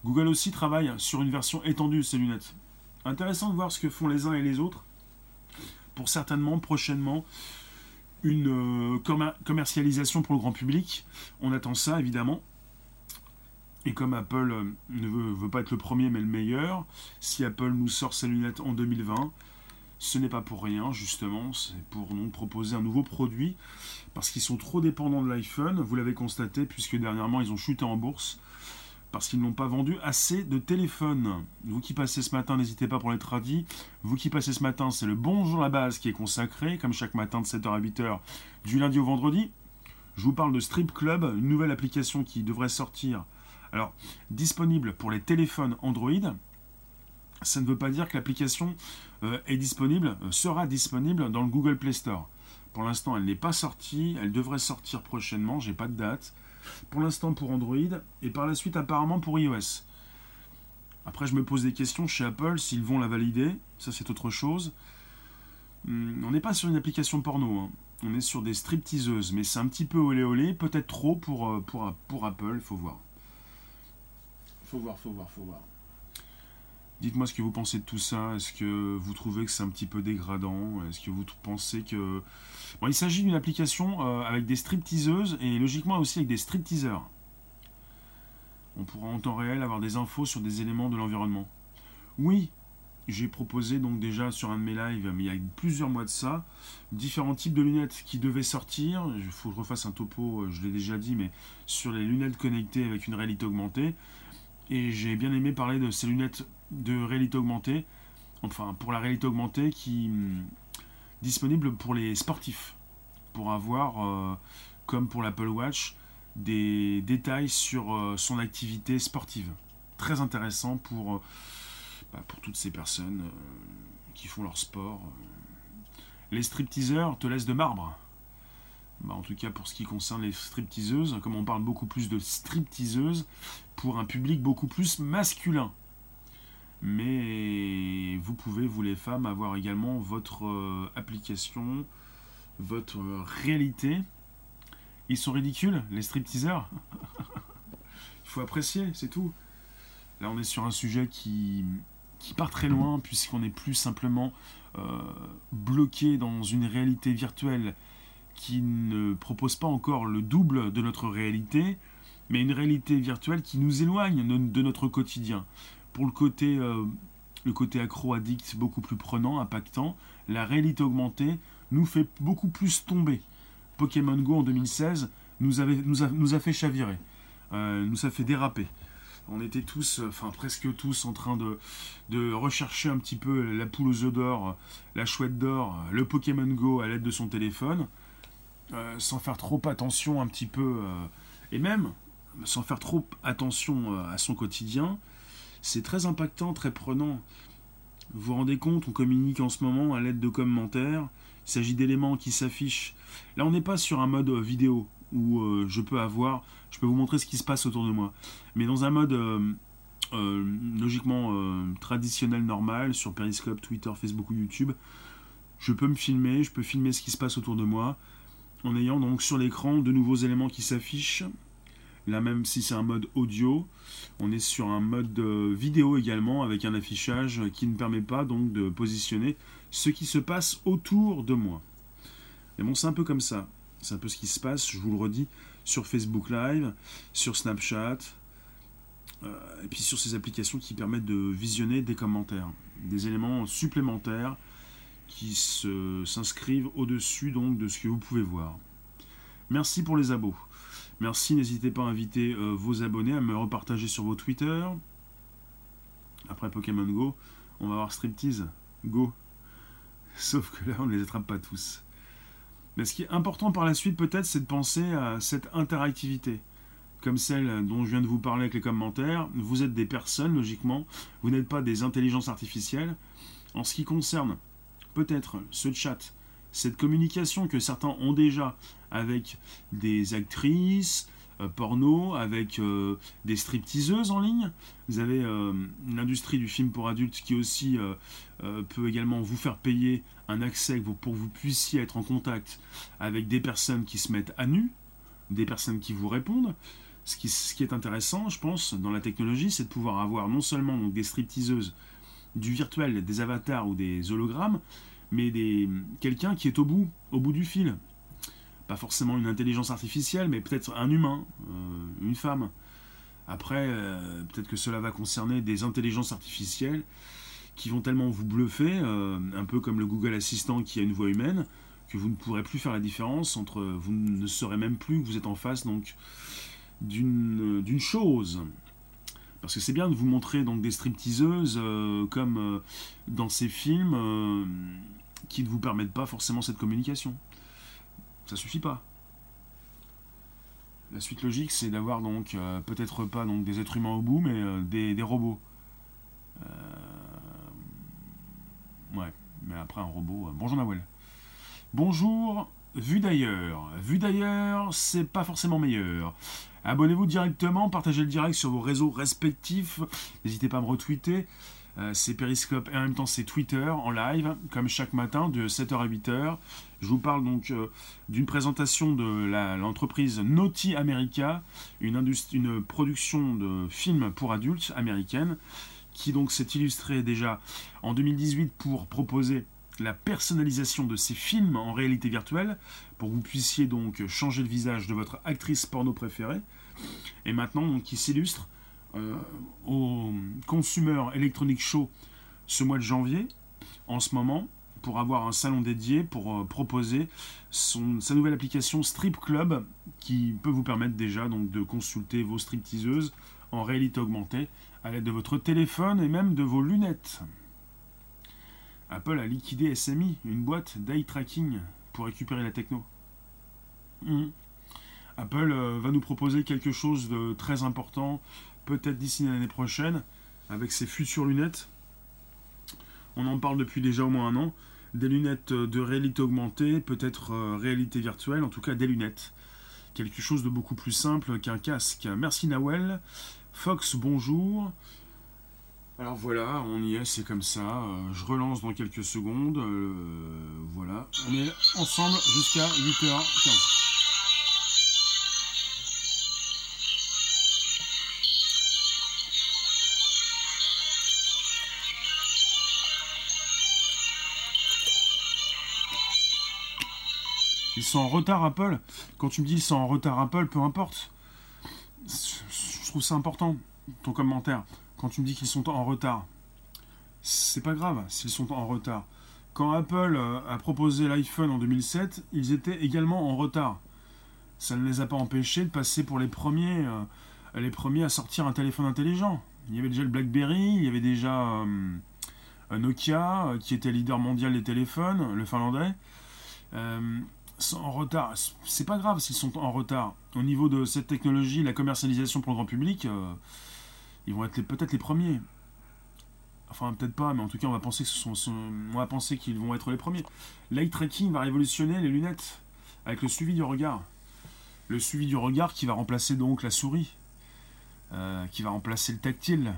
Google aussi travaille sur une version étendue de ces lunettes. Intéressant de voir ce que font les uns et les autres pour certainement prochainement une euh, commercialisation pour le grand public. On attend ça évidemment. Et comme Apple euh, ne veut, pas être le premier mais le meilleur, si Apple nous sort ses lunettes en 2020, ce n'est pas pour rien justement, c'est pour nous proposer un nouveau produit, parce qu'ils sont trop dépendants de l'iPhone, vous l'avez constaté, puisque dernièrement ils ont chuté en bourse, parce qu'ils n'ont pas vendu assez de téléphones. Vous qui passez ce matin, n'hésitez pas pour les tradis. Vous qui passez ce matin, c'est le Bonjour la base qui est consacré, comme chaque matin de 7h à 8h, du lundi au vendredi. Je vous parle de Strip Club, une nouvelle application qui devrait sortir alors, disponible pour les téléphones Android, ça ne veut pas dire que l'application euh, est disponible, euh, sera disponible dans le Google Play Store. Pour l'instant, elle n'est pas sortie, elle devrait sortir prochainement, j'ai pas de date. Pour l'instant pour Android et par la suite apparemment pour iOS. Après, je me pose des questions chez Apple s'ils vont la valider, ça c'est autre chose. Hmm, on n'est pas sur une application porno, hein. on est sur des stripteaseuses, mais c'est un petit peu olé olé, peut-être trop pour, euh, pour, pour Apple, faut voir. Faut voir, faut voir, faut voir. Dites-moi ce que vous pensez de tout ça. Est-ce que vous trouvez que c'est un petit peu dégradant? Est-ce que vous pensez que... Bon, il s'agit d'une application euh, avec des stripteaseuses et logiquement aussi avec des stripteaseurs. On pourra en temps réel avoir des infos sur des éléments de l'environnement. Oui, j'ai proposé donc déjà sur un de mes lives, mais il y a plusieurs mois de ça, différents types de lunettes qui devaient sortir. Il faut que je refasse un topo, euh, je l'ai déjà dit, mais sur les lunettes connectées avec une réalité augmentée. Et j'ai bien aimé parler de ces lunettes de réalité augmentée, enfin pour la réalité augmentée qui hum, disponible pour les sportifs, pour avoir, euh, comme pour l'Apple Watch, des détails sur euh, son activité sportive. Très intéressant pour, euh, bah, pour toutes ces personnes qui font leur sport. Les stripteaseurs te laissent de marbre. Bah, en tout cas pour ce qui concerne les stripteaseuses, comme on parle beaucoup plus de stripteaseuses, pour un public beaucoup plus masculin. Mais vous pouvez, vous les femmes, avoir également votre euh, application, votre réalité. Ils sont ridicules, les stripteaseurs. Il faut apprécier, c'est tout. Là, on est sur un sujet qui, qui part très loin, puisqu'on n'est plus simplement euh, bloqué dans une réalité virtuelle qui ne propose pas encore le double de notre réalité, mais une réalité virtuelle qui nous éloigne de notre quotidien. Pour le côté, euh, le côté accro-addict beaucoup plus prenant, impactant, la réalité augmentée nous fait beaucoup plus tomber. Pokémon Go en 2016 nous, avait, nous, a, fait chavirer, euh, nous a fait déraper. On était tous, enfin presque tous, en train de, de rechercher un petit peu la poule aux œufs d'or, la chouette d'or, le Pokémon Go à l'aide de son téléphone. Euh, sans faire trop attention un petit peu, euh, et même sans faire trop attention euh, à son quotidien, c'est très impactant, très prenant. Vous vous rendez compte, on communique en ce moment à l'aide de commentaires, il s'agit d'éléments qui s'affichent. Là, on n'est pas sur un mode vidéo où je peux avoir, je peux vous montrer ce qui se passe autour de moi, mais dans un mode logiquement traditionnel, normal, sur Periscope, Twitter, Facebook ou YouTube, je peux me filmer, je peux filmer ce qui se passe autour de moi, en ayant donc sur l'écran de nouveaux éléments qui s'affichent. Là même si c'est un mode audio, on est sur un mode euh, vidéo également avec un affichage qui ne permet pas donc de positionner ce qui se passe autour de moi. Mais bon, c'est un peu comme ça. C'est un peu ce qui se passe, je vous le redis, sur Facebook Live, sur Snapchat, euh, et puis sur ces applications qui permettent de visionner des commentaires, des éléments supplémentaires qui s'inscrivent au-dessus donc de ce que vous pouvez voir. Merci pour les abos. Merci, n'hésitez pas à inviter euh, vos abonnés à me repartager sur vos Twitter. Après Pokémon Go, on va avoir Striptease Go. Sauf que là, on ne les attrape pas tous. Mais ce qui est important par la suite, peut-être, c'est de penser à cette interactivité. Comme celle dont je viens de vous parler avec les commentaires. Vous êtes des personnes, logiquement. Vous n'êtes pas des intelligences artificielles. En ce qui concerne peut-être ce chat, cette communication que certains ont déjà avec des actrices, porno, avec des stripteaseuses en ligne. Vous avez l'industrie du film pour adultes qui aussi peut également vous faire payer un accès pour que vous puissiez être en contact avec des personnes qui se mettent à nu, des personnes qui vous répondent. Ce qui, ce qui est intéressant, je pense, dans la technologie, c'est de pouvoir avoir non seulement donc, des stripteaseuses du virtuel, des avatars ou des hologrammes, mais des, quelqu'un qui est au bout, au bout du fil. Pas forcément une intelligence artificielle, mais peut-être un humain, euh, une femme. Après, euh, peut-être que cela va concerner des intelligences artificielles qui vont tellement vous bluffer, euh, un peu comme le Google Assistant qui a une voix humaine, que vous ne pourrez plus faire la différence entre, vous ne saurez même plus que vous êtes en face donc d'une chose. Parce que c'est bien de vous montrer donc des stripteaseuses euh, comme euh, dans ces films euh, qui ne vous permettent pas forcément cette communication. Ça suffit pas. La suite logique, c'est d'avoir donc peut-être pas donc des êtres humains au bout, mais des, des, robots. Ouais, mais après un robot. bonjour Nawel. Bonjour, vu d'ailleurs. Vu d'ailleurs, c'est pas forcément meilleur. Abonnez-vous directement, partagez le direct sur vos réseaux respectifs. N'hésitez pas à me retweeter. Euh, c'est Periscope et en même temps c'est Twitter en live, comme chaque matin de 7h à 8h. Je vous parle donc euh, d'une présentation de l'entreprise Naughty America, une, production de films pour adultes américaine, qui donc s'est illustrée déjà en 2018 pour proposer la personnalisation de ces films en réalité virtuelle pour que vous puissiez donc changer le visage de votre actrice porno préférée. Et maintenant, qui s'illustre euh, au Consumer Electronic Show ce mois de janvier, en ce moment, pour avoir un salon dédié pour euh, proposer sa nouvelle application Strip Club qui peut vous permettre déjà donc de consulter vos stripteaseuses en réalité augmentée à l'aide de votre téléphone et même de vos lunettes. Apple a liquidé SMI, une boîte d'eye tracking pour récupérer la techno. Hmm. Apple euh, va nous proposer quelque chose de très important, peut-être d'ici l'année prochaine, avec ses futures lunettes. On en parle depuis déjà au moins un an. Des lunettes de réalité augmentée, peut-être euh, réalité virtuelle, en tout cas des lunettes. Quelque chose de beaucoup plus simple qu'un casque. Merci Nawel. Fox, bonjour. Alors voilà, on y est, c'est comme ça. Euh, je relance dans quelques secondes. Euh, voilà, on est ensemble jusqu'à 8h15. Ils sont en retard Apple. Quand tu me dis ils sont en retard Apple, peu importe. Je trouve ça important, ton commentaire quand tu me dis qu'ils sont en retard, c'est pas grave s'ils sont en retard. Quand Apple euh, a proposé l'iPhone en 2007, ils étaient également en retard. Ça ne les a pas empêchés de passer pour les premiers, euh, les premiers à sortir un téléphone intelligent. Il y avait déjà le BlackBerry, il y avait déjà euh, Nokia qui était leader mondial des téléphones, le finlandais. en retard. C'est pas grave s'ils sont en retard. Au niveau de cette technologie, la commercialisation pour le grand public, ils vont être peut-être les premiers. Enfin, peut-être pas, mais en tout cas, on va penser sont, qu'ils vont être les premiers. L'eye tracking va révolutionner les lunettes avec le suivi du regard. Le suivi du regard qui va remplacer donc la souris, euh, qui va remplacer le tactile.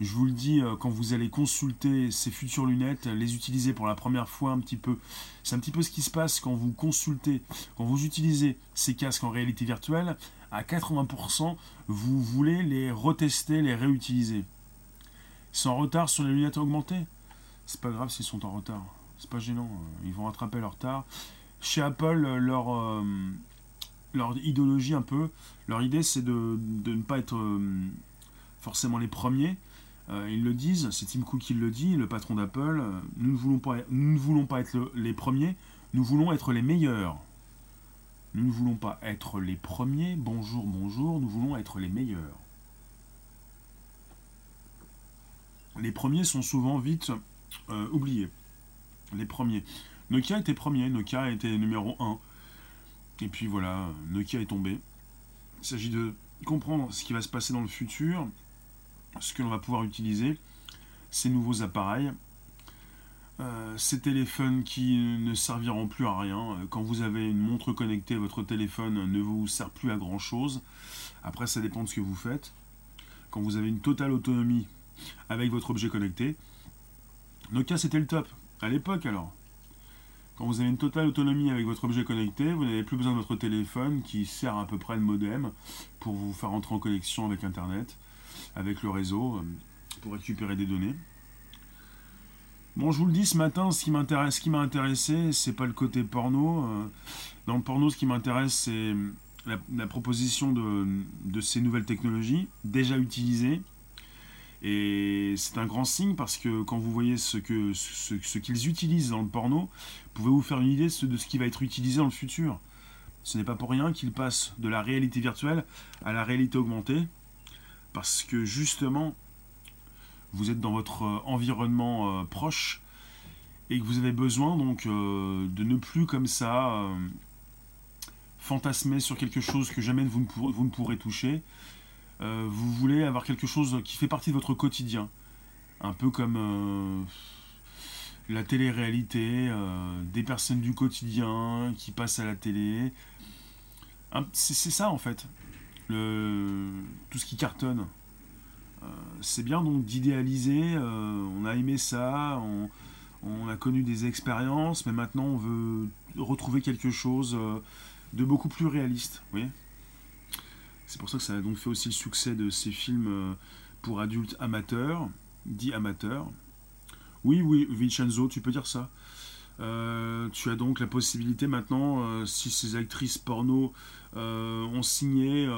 Je vous le dis, euh, quand vous allez consulter ces futures lunettes, les utiliser pour la première fois un petit peu. C'est un petit peu ce qui se passe quand vous consultez, quand vous utilisez ces casques en réalité virtuelle à 80%, vous voulez les retester, les réutiliser. En retard sur les lunettes augmentées? C'est pas grave s'ils sont en retard. C'est pas gênant. Ils vont rattraper leur retard. Chez Apple, leur, euh, leur idéologie un peu, leur idée c'est de, ne pas être euh, forcément les premiers. Euh, ils le disent, c'est Tim Cook qui le dit, le patron d'Apple. nous, ne voulons pas, nous ne voulons pas être les premiers, nous voulons être les meilleurs. Nous ne voulons pas être les premiers, bonjour, bonjour, nous voulons être les meilleurs. Les premiers sont souvent vite euh, oubliés. Les premiers. Nokia était premier, Nokia était numéro 1. Et puis voilà, Nokia est tombé. Il s'agit de comprendre ce qui va se passer dans le futur, ce que l'on va pouvoir utiliser, ces nouveaux appareils. euh, ces téléphones qui ne serviront plus à rien. Quand vous avez une montre connectée, votre téléphone ne vous sert plus à grand chose. Après, ça dépend de ce que vous faites. Quand vous avez une totale autonomie avec votre objet connecté, Nokia c'était le top. À l'époque alors. Quand vous avez une totale autonomie avec votre objet connecté, vous n'avez plus besoin de votre téléphone qui sert à peu près le modem pour vous faire entrer en connexion avec Internet, avec le réseau, euh, pour récupérer des données. Bon, je vous le dis ce matin, ce qui m'intéresse, ce qui m'a intéressé, c'est pas le côté porno. Euh, dans le porno, ce qui m'intéresse, c'est la, proposition de, ces nouvelles technologies déjà utilisées. Et c'est un grand signe parce que quand vous voyez ce qu'ils utilisent dans le porno, vous pouvez vous faire une idée de ce qui va être utilisé dans le futur? Ce n'est pas pour rien qu'ils passent de la réalité virtuelle à la réalité augmentée, parce que justement, vous êtes dans votre euh, environnement euh, proche et que vous avez besoin donc euh, de ne plus comme ça fantasmer sur quelque chose que jamais vous ne, vous ne pourrez toucher. vous voulez avoir quelque chose qui fait partie de votre quotidien. Un peu comme la télé-réalité, des personnes du quotidien qui passent à la télé. C'est ça en fait. Tout ce qui cartonne. Euh, c'est bien donc d'idéaliser, euh, on a aimé ça, on, a connu des expériences, mais maintenant on veut retrouver quelque chose euh, de beaucoup plus réaliste. c'est pour ça que ça a donc fait aussi le succès de ces films pour adultes amateurs, dits amateurs. Oui, oui, Vincenzo, tu peux dire ça. Euh, tu as donc la possibilité maintenant, euh, si ces actrices porno euh, ont signé,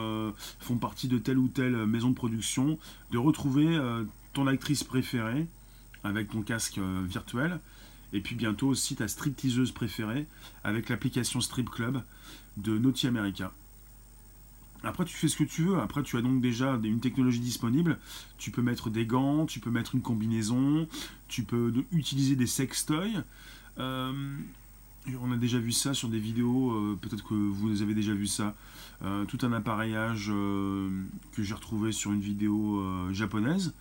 font partie de telle ou telle maison de production, de retrouver ton actrice préférée avec ton casque virtuel. Et puis bientôt aussi ta stripteaseuse préférée avec l'application Strip Club de Naughty America. Après, tu fais ce que tu veux. Après, tu as donc déjà une technologie disponible. Tu peux mettre des gants, tu peux mettre une combinaison, tu peux utiliser des sextoys. Euh, on a déjà vu ça sur des vidéos, euh, peut-être que vous avez déjà vu ça. Euh, tout un appareillage que j'ai retrouvé sur une vidéo japonaise.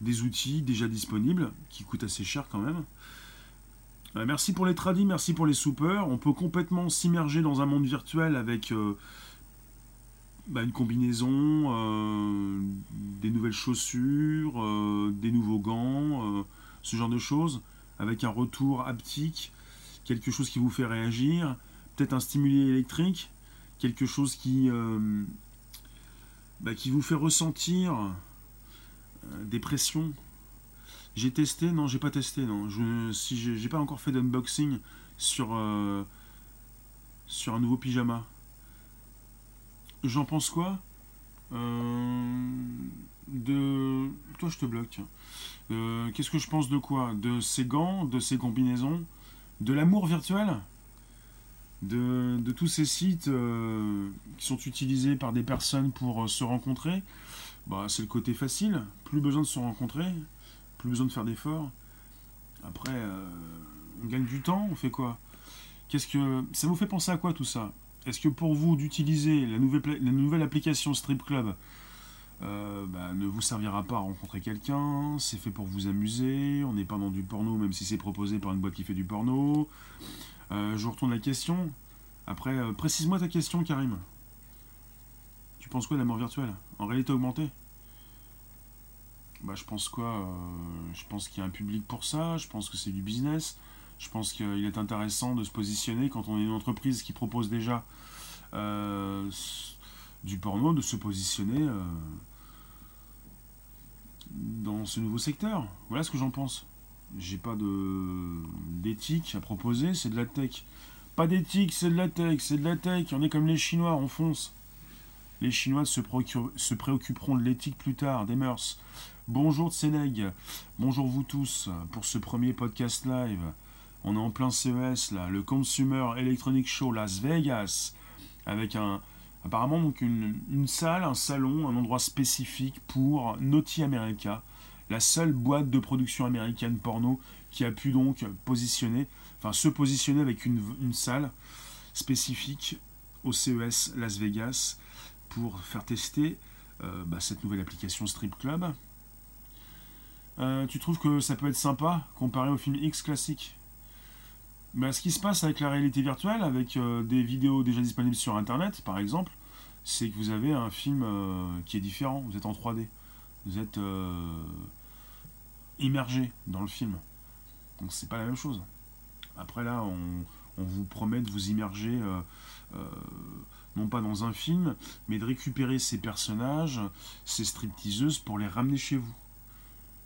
Des outils déjà disponibles, qui coûtent assez cher quand même. merci pour les tradis, merci pour les soupers. On peut complètement s'immerger dans un monde virtuel avec bah, une combinaison, des nouvelles chaussures, des nouveaux gants, ce genre de choses avec un retour haptique, quelque chose qui vous fait réagir, peut-être un stimuli électrique, quelque chose qui, euh, bah, qui vous fait ressentir euh, des pressions. J'ai testé, non, j'ai pas testé, non. Je, si j'ai pas encore fait d'unboxing sur, euh, sur un nouveau pyjama. J'en pense quoi? De. Toi, je te bloque. Euh, qu'est-ce que je pense de quoi? De ces gants, de ces combinaisons, de l'amour virtuel? De, tous ces sites euh, qui sont utilisés par des personnes pour euh, se rencontrer, bah, c'est le côté facile. Plus besoin de se rencontrer, plus besoin de faire d'efforts. Après, on gagne du temps, on fait quoi? Qu'est-ce que ça vous fait penser à quoi tout ça? Est-ce que pour vous d'utiliser la nouvelle, la nouvelle application Strip Club euh, bah, ne vous servira pas à rencontrer quelqu'un, c'est fait pour vous amuser, on n'est pas dans du porno même si c'est proposé par une boîte qui fait du porno. Euh, je vous retourne la question. Après, euh, précise-moi ta question Karim. Tu penses quoi de la mort virtuelle? En réalité augmentée? Bah, je pense quoi Je pense qu'il y a un public pour ça, je pense que c'est du business, je pense qu'il est intéressant de se positionner quand on est une entreprise qui propose déjà du porno de se positionner euh, dans ce nouveau secteur. Voilà ce que j'en pense. J'ai pas d'éthique à proposer, c'est de la tech. Pas d'éthique, c'est de la tech, c'est de la tech. On est comme les Chinois, on fonce. Les Chinois se, se préoccuperont de l'éthique plus tard, des mœurs. Bonjour Tseneg, bonjour vous tous pour ce premier podcast live. On est en plein CES là, le Consumer Electronic Show Las Vegas, avec un, Apparemment, donc une, salle, un salon, un endroit spécifique pour Naughty America, la seule boîte de production américaine porno qui a pu donc se positionner avec une, salle spécifique au CES Las Vegas pour faire tester euh, bah, cette nouvelle application Strip Club. Euh, tu trouves que ça peut être sympa comparé au film X classique? Ben, Ce qui se passe avec la réalité virtuelle, avec euh, des vidéos déjà disponibles sur Internet, par exemple, c'est que vous avez un film euh, qui est différent. Vous êtes en 3D. Vous êtes immergé dans le film. Donc c'est pas la même chose. Après là, on, on vous promet de vous immerger non pas dans un film, mais de récupérer ces personnages, ces stripteaseuses, pour les ramener chez vous.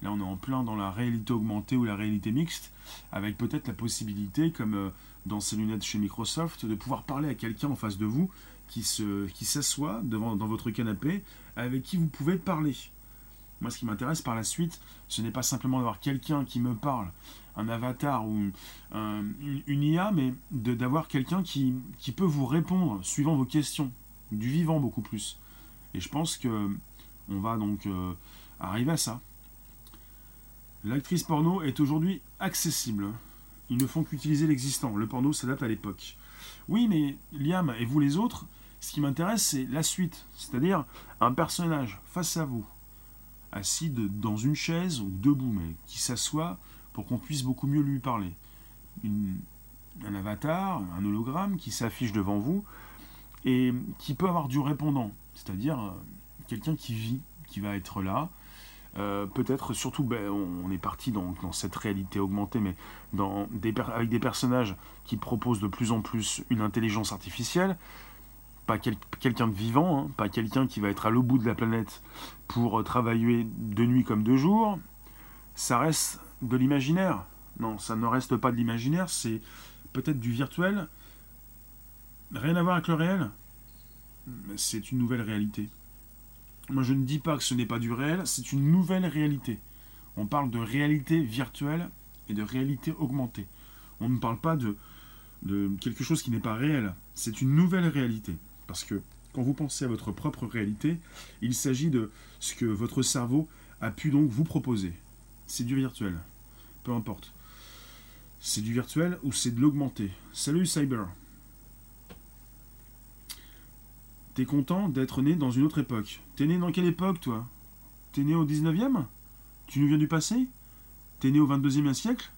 Là, on est en plein dans la réalité augmentée ou la réalité mixte, avec peut-être la possibilité, comme euh, dans ces lunettes chez Microsoft, de pouvoir parler à quelqu'un en face de vous qui s'assoit qui devant dans votre canapé, avec qui vous pouvez parler. Moi, ce qui m'intéresse par la suite, ce n'est pas simplement d'avoir quelqu'un qui me parle, un avatar ou une, IA, mais d'avoir quelqu'un qui, qui, peut vous répondre suivant vos questions, du vivant beaucoup plus. Et je pense que on va donc euh, arriver à ça. L'actrice porno est aujourd'hui accessible. Ils ne font qu'utiliser l'existant. Le porno s'adapte à l'époque. Oui, mais Liam et vous les autres, ce qui m'intéresse, c'est la suite. C'est-à-dire un personnage face à vous, assis dans une chaise ou debout, mais qui s'assoit pour qu'on puisse beaucoup mieux lui parler. un avatar, un hologramme qui s'affiche devant vous et qui peut avoir du répondant, c'est-à-dire euh, quelqu'un qui vit, qui va être là. Euh, peut-être surtout, ben, on est parti dans, cette réalité augmentée, mais dans avec des personnages qui proposent de plus en plus une intelligence artificielle, pas quelqu'un de vivant, hein, pas quelqu'un qui va être à l'au bout de la planète pour euh, travailler de nuit comme de jour, ça reste de l'imaginaire. Non, ça ne reste pas de l'imaginaire, c'est peut-être du virtuel. Rien à voir avec le réel. C'est une nouvelle réalité. Moi, je ne dis pas que ce n'est pas du réel, c'est une nouvelle réalité. On parle de réalité virtuelle et de réalité augmentée. On ne parle pas de, quelque chose qui n'est pas réel. C'est une nouvelle réalité. Parce que quand vous pensez à votre propre réalité, il s'agit de ce que votre cerveau a pu donc vous proposer. C'est du virtuel. Peu importe. C'est du virtuel ou c'est de l'augmenté. Salut Cyber. T'es content d'être né dans une autre époque. T'es né dans quelle époque, toi? T'es né au 19e Tu nous viens du passé? T'es né au 22e siècle?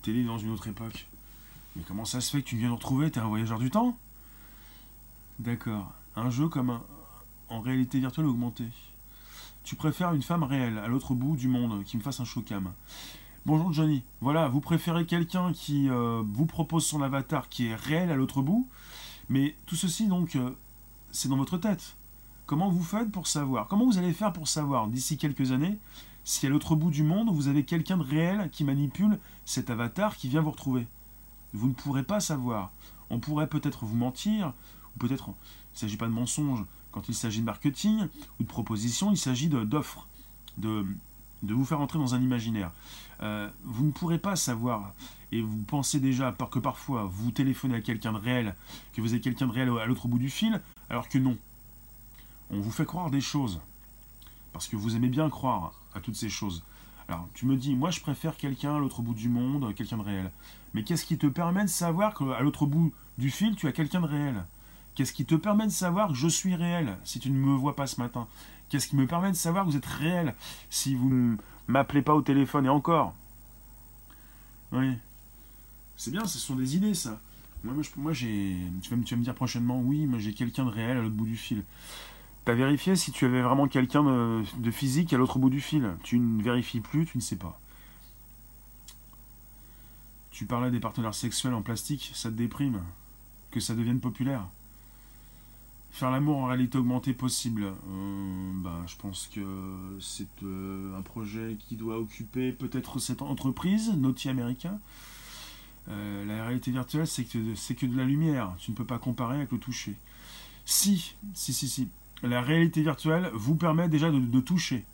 T'es né dans une autre époque. Mais comment ça se fait que tu viens nous retrouver? T'es un voyageur du temps? D'accord. Un jeu comme un, en réalité virtuelle augmentée. Tu préfères une femme réelle à l'autre bout du monde qui me fasse un showcam. Bonjour Johnny. Voilà, vous préférez quelqu'un qui euh, vous propose son avatar qui est réel à l'autre bout, mais tout ceci donc, euh, c'est dans votre tête. Comment vous faites pour savoir? Comment vous allez faire pour savoir? D'ici quelques années si à l'autre bout du monde vous avez quelqu'un de réel qui manipule cet avatar qui vient vous retrouver Vous ne pourrez pas savoir. On pourrait peut-être vous mentir, peut-être il ne s'agit pas de mensonge quand il s'agit de marketing ou de proposition, il s'agit d'offres, de, de, vous faire entrer dans un imaginaire. Euh, vous ne pourrez pas savoir, et vous pensez déjà que parfois vous téléphonez à quelqu'un de réel, que vous avez quelqu'un de réel à l'autre bout du fil, alors que non. On vous fait croire des choses, parce que vous aimez bien croire à toutes ces choses. Alors, tu me dis, moi je préfère quelqu'un à l'autre bout du monde, quelqu'un de réel. Mais qu'est-ce qui te permet de savoir qu'à l'autre bout du fil, tu as quelqu'un de réel? Qu'est-ce qui te permet de savoir que je suis réel si tu ne me vois pas ce matin? Qu'est-ce qui me permet de savoir que vous êtes réel si vous ne m'appelez pas au téléphone Et encore Oui. C'est bien, ce sont des idées, ça. Moi, moi, j'ai. Tu vas, me, dire prochainement, oui, moi j'ai quelqu'un de réel à l'autre bout du fil. Tu as vérifié si tu avais vraiment quelqu'un de physique à l'autre bout du fil? Tu ne vérifies plus, tu ne sais pas. Tu parlais des partenaires sexuels en plastique, ça te déprime. Que ça devienne populaire. Faire l'amour en réalité augmentée possible. Euh, bah, je pense que c'est euh, un projet qui doit occuper peut-être cette entreprise, Naughty américain. Euh, la réalité virtuelle, c'est que, c'est que de la lumière. Tu ne peux pas comparer avec le toucher. Si, si, si, si. La réalité virtuelle vous permet déjà de, toucher.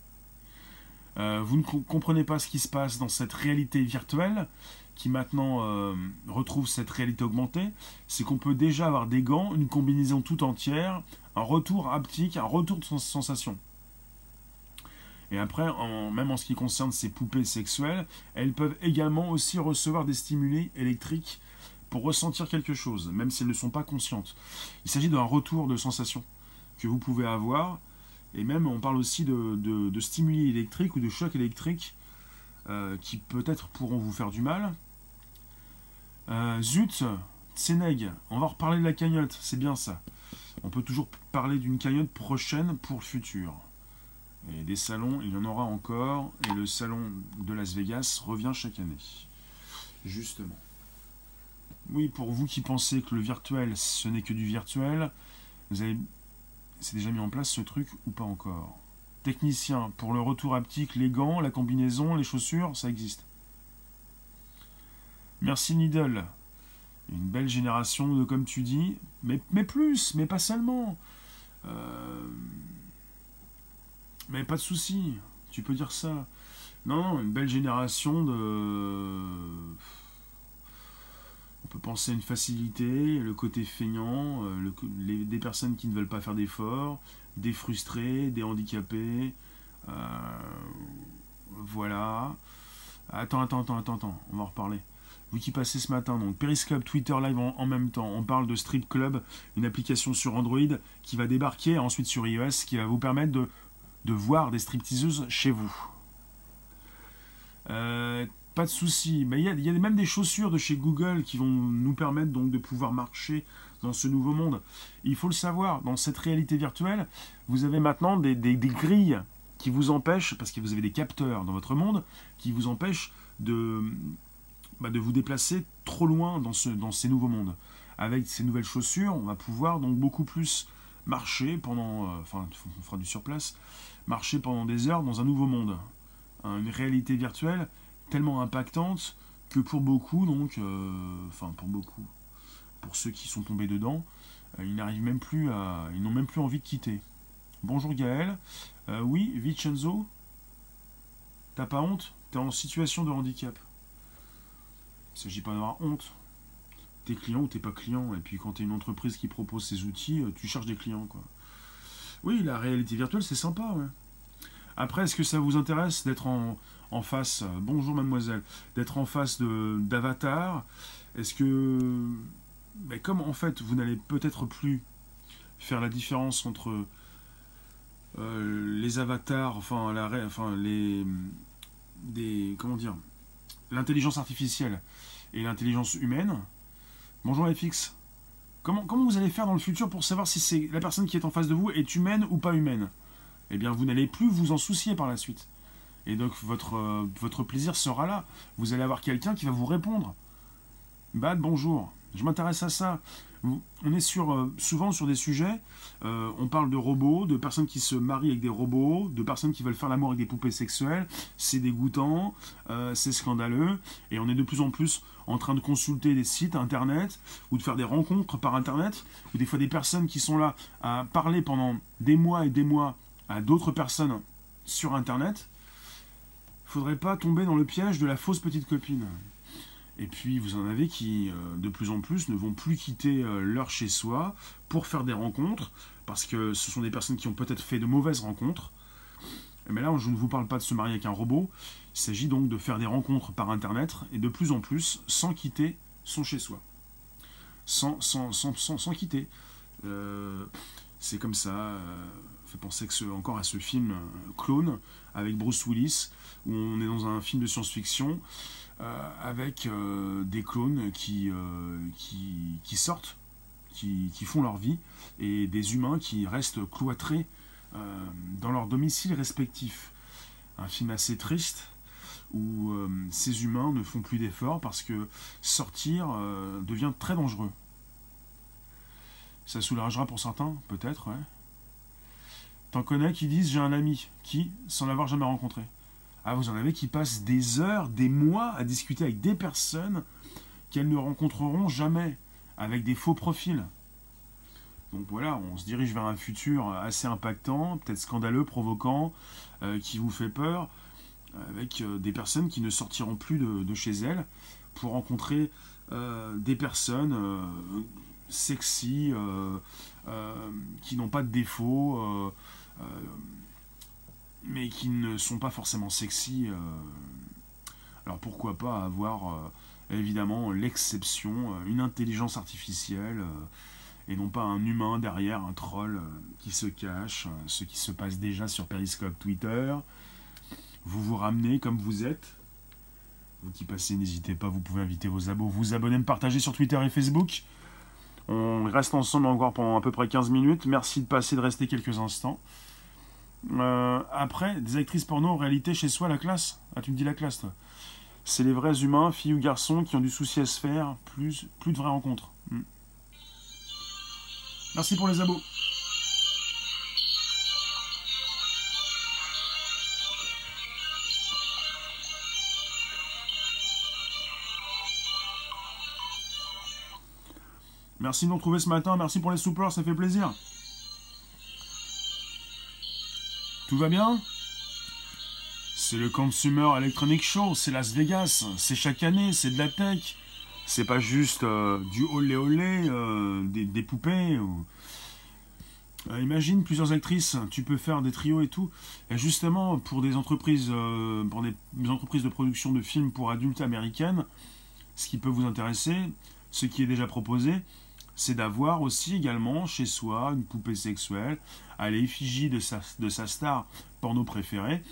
vous ne comprenez pas ce qui se passe dans cette réalité virtuelle qui maintenant euh, retrouve cette réalité augmentée, c'est qu'on peut déjà avoir des gants, une combinaison tout entière, un retour haptique, un retour de sensation. Et après, même en ce qui concerne ces poupées sexuelles, elles peuvent également aussi recevoir des stimuli électriques pour ressentir quelque chose, même si elles ne sont pas conscientes. Il s'agit d'un retour de sensation que vous pouvez avoir, et même on parle aussi de, de stimuli électriques ou de chocs électriques qui peut-être pourront vous faire du mal. Zut, Tseneg, on va reparler de la cagnotte, c'est bien ça. On peut toujours parler d'une cagnotte prochaine pour le futur. Et des salons, il y en aura encore, et le salon de Las Vegas revient chaque année. Justement. Oui, pour vous qui pensez que le virtuel, ce n'est que du virtuel, vous avez... C'est déjà mis en place ce truc ou pas encore? Technicien, pour le retour haptique, les gants, la combinaison, les chaussures, ça existe. Merci Needle. Une belle génération de, comme tu dis, mais, mais plus, mais pas seulement. Euh, mais pas de souci, tu peux dire ça. Non, une belle génération de on peut penser à une facilité, le côté feignant, euh, des personnes qui ne veulent pas faire d'efforts, des frustrés, des handicapés. Euh, voilà. Attends, attends, attends, attends, attends, on va en reparler. Vous qui passez ce matin, donc Periscope, Twitter Live en, même temps. On parle de Street Club, une application sur Android qui va débarquer ensuite sur iOS, qui va vous permettre de, de voir des stripteaseuses chez vous. Euh, pas de souci. Mais il y a, même des chaussures de chez Google qui vont nous permettre donc de pouvoir marcher dans ce nouveau monde. Il faut le savoir, dans cette réalité virtuelle, vous avez maintenant des, grilles qui vous empêchent, parce que vous avez des capteurs dans votre monde, qui vous empêchent de, bah, de vous déplacer trop loin dans, ce, dans ces nouveaux mondes. Avec ces nouvelles chaussures, on va pouvoir donc beaucoup plus marcher pendant, euh, enfin on fera du surplace, marcher pendant des heures dans un nouveau monde. Une réalité virtuelle tellement impactante que pour beaucoup, donc, euh, enfin pour beaucoup, pour ceux qui sont tombés dedans, euh, ils n'arrivent même plus à, ils n'ont même plus envie de quitter. Bonjour Gaël, oui Vincenzo, t'as pas honte? T'es en situation de handicap. Il ne s'agit pas d'avoir honte. T'es client ou t'es pas client, et puis quand t'es une entreprise qui propose ses outils, tu cherches des clients. Oui, la réalité virtuelle c'est sympa. Après, est-ce que ça vous intéresse d'être en, en face, euh, bonjour mademoiselle, d'être en face d'avatar? Est-ce que, mais comme en fait vous n'allez peut-être plus faire la différence entre euh, les avatars, enfin, la, enfin les, des, comment dire, l'intelligence artificielle et l'intelligence humaine. Bonjour FX. Comment, comment vous allez faire dans le futur pour savoir si c'est la personne qui est en face de vous est humaine ou pas humaine? Eh bien, vous n'allez plus vous en soucier par la suite. Et donc votre, euh, votre plaisir sera là. Vous allez avoir quelqu'un qui va vous répondre. Bad, bonjour. Je m'intéresse à ça. On est euh, souvent sur des sujets, euh, on parle de robots, de personnes qui se marient avec des robots, de personnes qui veulent faire l'amour avec des poupées sexuelles. C'est dégoûtant, c'est scandaleux, et on est de plus en plus en train de consulter des sites internet ou de faire des rencontres par internet, ou des fois des personnes qui sont là à parler pendant des mois et des mois à d'autres personnes sur internet faudrait pas tomber dans le piège de la fausse petite copine. Et puis vous en avez qui, euh, de plus en plus, ne vont plus quitter euh, leur chez-soi pour faire des rencontres, parce que ce sont des personnes qui ont peut-être fait de mauvaises rencontres. Mais là, je ne vous parle pas de se marier avec un robot, il s'agit donc de faire des rencontres par Internet, et de plus en plus, sans quitter son chez-soi. Sans, sans, sans, sans, quitter. Euh, c'est comme ça, fait penser encore à ce film Clone, avec Bruce Willis, où on est dans un film de science-fiction euh, avec euh, des clones qui, euh, qui, sortent, qui, font leur vie, et des humains qui restent cloîtrés dans leur domicile respectif. Un film assez triste où ces humains ne font plus d'efforts parce que sortir devient très dangereux. Ça soulagera pour certains, peut-être, ouais. T'en connais qui disent j'ai un ami, qui, sans l'avoir jamais rencontré. Ah, vous en avez qui passent des heures, des mois à discuter avec des personnes qu'elles ne rencontreront jamais, avec des faux profils. Donc voilà, on se dirige vers un futur assez impactant, peut-être scandaleux, provoquant, euh, qui vous fait peur, avec euh, des personnes qui ne sortiront plus de, chez elles pour rencontrer euh, des personnes sexy, qui n'ont pas de défauts mais qui ne sont pas forcément sexy. Euh. alors pourquoi pas avoir euh, évidemment l'exception, euh, une intelligence artificielle, et non pas un humain derrière, un troll qui se cache, ce qui se passe déjà sur Periscope Twitter. Vous vous ramenez comme vous êtes, Vous qui passez, n'hésitez pas, vous pouvez inviter vos abos, vous abonner, me partager sur Twitter et Facebook. On reste ensemble encore pendant à peu près 15 minutes. Merci de passer, de rester quelques instants. Euh, après, des actrices porno en réalité chez soi, la classe Ah, tu me dis la classe, toi C'est les vrais humains, filles ou garçons, qui ont du souci à se faire, plus, plus de vraies rencontres. Hmm. Merci pour les abos. Merci de nous retrouver ce matin, merci pour les soupers, ça fait plaisir. Tout va bien? C'est le Consumer Electronic Show, c'est Las Vegas, c'est chaque année, c'est de la tech. C'est pas juste euh, du olé olé, euh, des, poupées. Euh, imagine plusieurs actrices, tu peux faire des trios et tout. Et justement, pour des entreprises, pour des, entreprises de production de films pour adultes américaines, ce qui peut vous intéresser, ce qui est déjà proposé, c'est d'avoir aussi également chez soi une poupée sexuelle à l'effigie de sa, star porno préférée.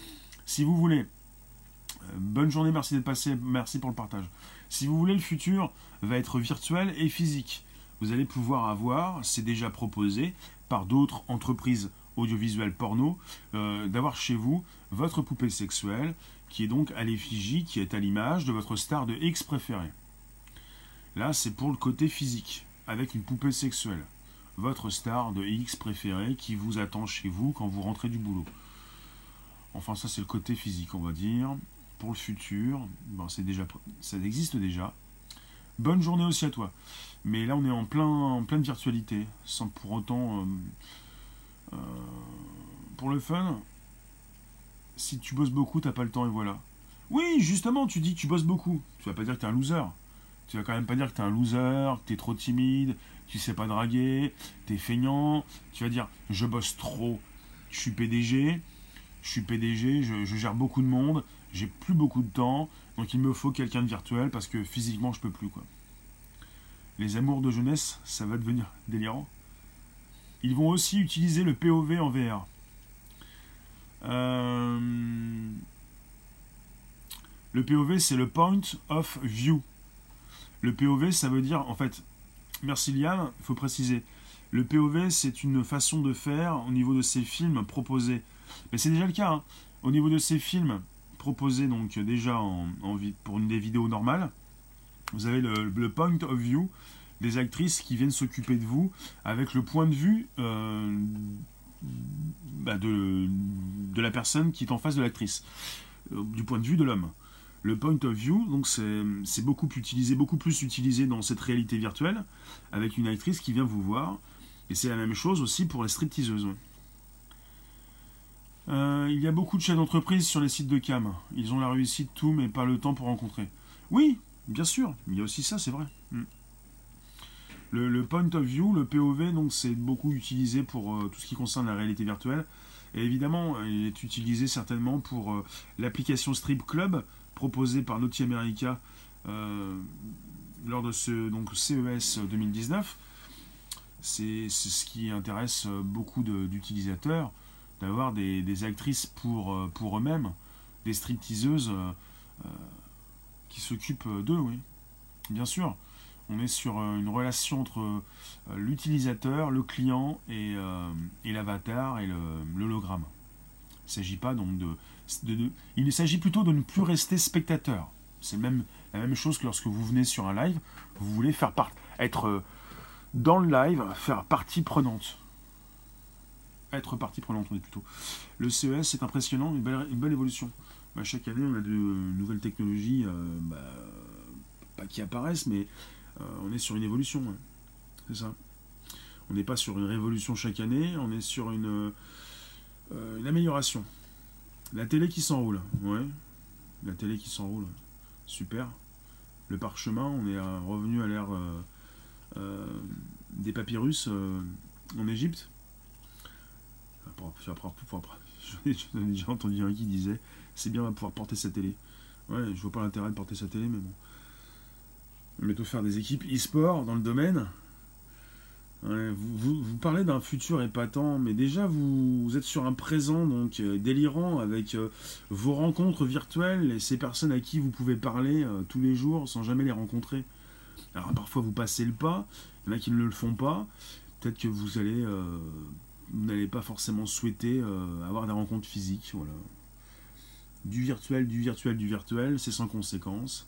Si vous voulez, euh, bonne journée, merci d'être passé, merci pour le partage. Si vous voulez, le futur va être virtuel et physique. Vous allez pouvoir avoir, c'est déjà proposé par d'autres entreprises audiovisuelles porno, euh, d'avoir chez vous votre poupée sexuelle qui est donc à l'effigie, qui est à l'image de votre star de X préférée. Là, c'est pour le côté physique avec une poupée sexuelle. Votre star de X préférée qui vous attend chez vous quand vous rentrez du boulot. Enfin, ça, c'est le côté physique, on va dire. Pour le futur, bon, c'est déjà, ça existe déjà. Bonne journée aussi à toi. Mais là, on est en, plein, en pleine virtualité, sans pour autant. Euh, euh, pour le fun, si tu bosses beaucoup, t'as pas le temps et voilà. Oui, justement, tu dis que tu bosses beaucoup. Tu vas pas dire que t'es un loser. Tu vas quand même pas dire que t'es un loser, que t'es trop timide, tu sais pas draguer, t'es feignant. Tu vas dire je bosse trop, je suis PDG, je suis PDG, je, gère beaucoup de monde, j'ai plus beaucoup de temps, donc il me faut quelqu'un de virtuel parce que physiquement je peux plus quoi. Les amours de jeunesse, ça va devenir délirant. Ils vont aussi utiliser le POV en VR. Euh, le POV, c'est le Point of View. Le POV, ça veut dire, en fait, merci Liam, il faut préciser, le POV, c'est une façon de faire au niveau de ces films proposés. Mais c'est déjà le cas. Hein. Au niveau de ces films proposés, donc déjà en, pour une des vidéos normales, vous avez le, point of view des actrices qui viennent s'occuper de vous avec le point de vue euh, bah, de, la personne qui est en face de l'actrice, euh, du point de vue de l'homme. Le point of view, donc c'est beaucoup utilisé, beaucoup plus utilisé dans cette réalité virtuelle, avec une actrice qui vient vous voir. Et c'est la même chose aussi pour les stripteaseuses. Euh, il y a beaucoup de chefs d'entreprise sur les sites de cam. Ils ont la réussite, tout, mais pas le temps pour rencontrer. Oui, bien sûr, il y a aussi ça, c'est vrai. Hmm. Le, point of view, le POV, donc c'est beaucoup utilisé pour euh, tout ce qui concerne la réalité virtuelle. Et évidemment, il est utilisé certainement pour euh, l'application Strip Club, proposé par Naughty America euh, lors de ce donc, CES 2019. C'est ce qui intéresse beaucoup d'utilisateurs, d'avoir des, actrices pour, euh, pour eux-mêmes, des stripteaseuses euh, qui s'occupent d'eux, oui. Bien sûr, on est sur une relation entre l'utilisateur, le client et, et l'avatar et l'hologramme. Il ne s'agit pas donc de, il s'agit plutôt de ne plus rester spectateur. C'est la même chose que lorsque vous venez sur un live, vous voulez faire part, être euh, dans le live, faire partie prenante. Être partie prenante, on est plutôt. Le CES, c'est impressionnant, une belle, évolution. Bah, chaque année, on a de nouvelles technologies, euh, bah, pas qui apparaissent, mais euh, on est sur une évolution. C'est ça. On n'est pas sur une révolution chaque année, on est sur une amélioration. La télé qui s'enroule, ouais. La télé qui s'enroule, super. Le parchemin, on est revenu à l'ère euh, euh, des papyrus euh, en Égypte. J'en ai déjà entendu un qui disait c'est bien, on va pouvoir porter sa télé. Ouais, je vois pas l'intérêt de porter sa télé, mais bon. On va faire des équipes e-sport dans le domaine. Vous, parlez d'un futur épatant, mais déjà vous, êtes sur un présent donc euh, délirant avec euh, vos rencontres virtuelles et ces personnes à qui vous pouvez parler euh, tous les jours sans jamais les rencontrer. Alors parfois vous passez le pas, il y en a qui ne le font pas. Peut-être que vous allez, n'allez pas forcément souhaiter avoir des rencontres physiques, voilà. Du virtuel, du virtuel, du virtuel, c'est sans conséquence.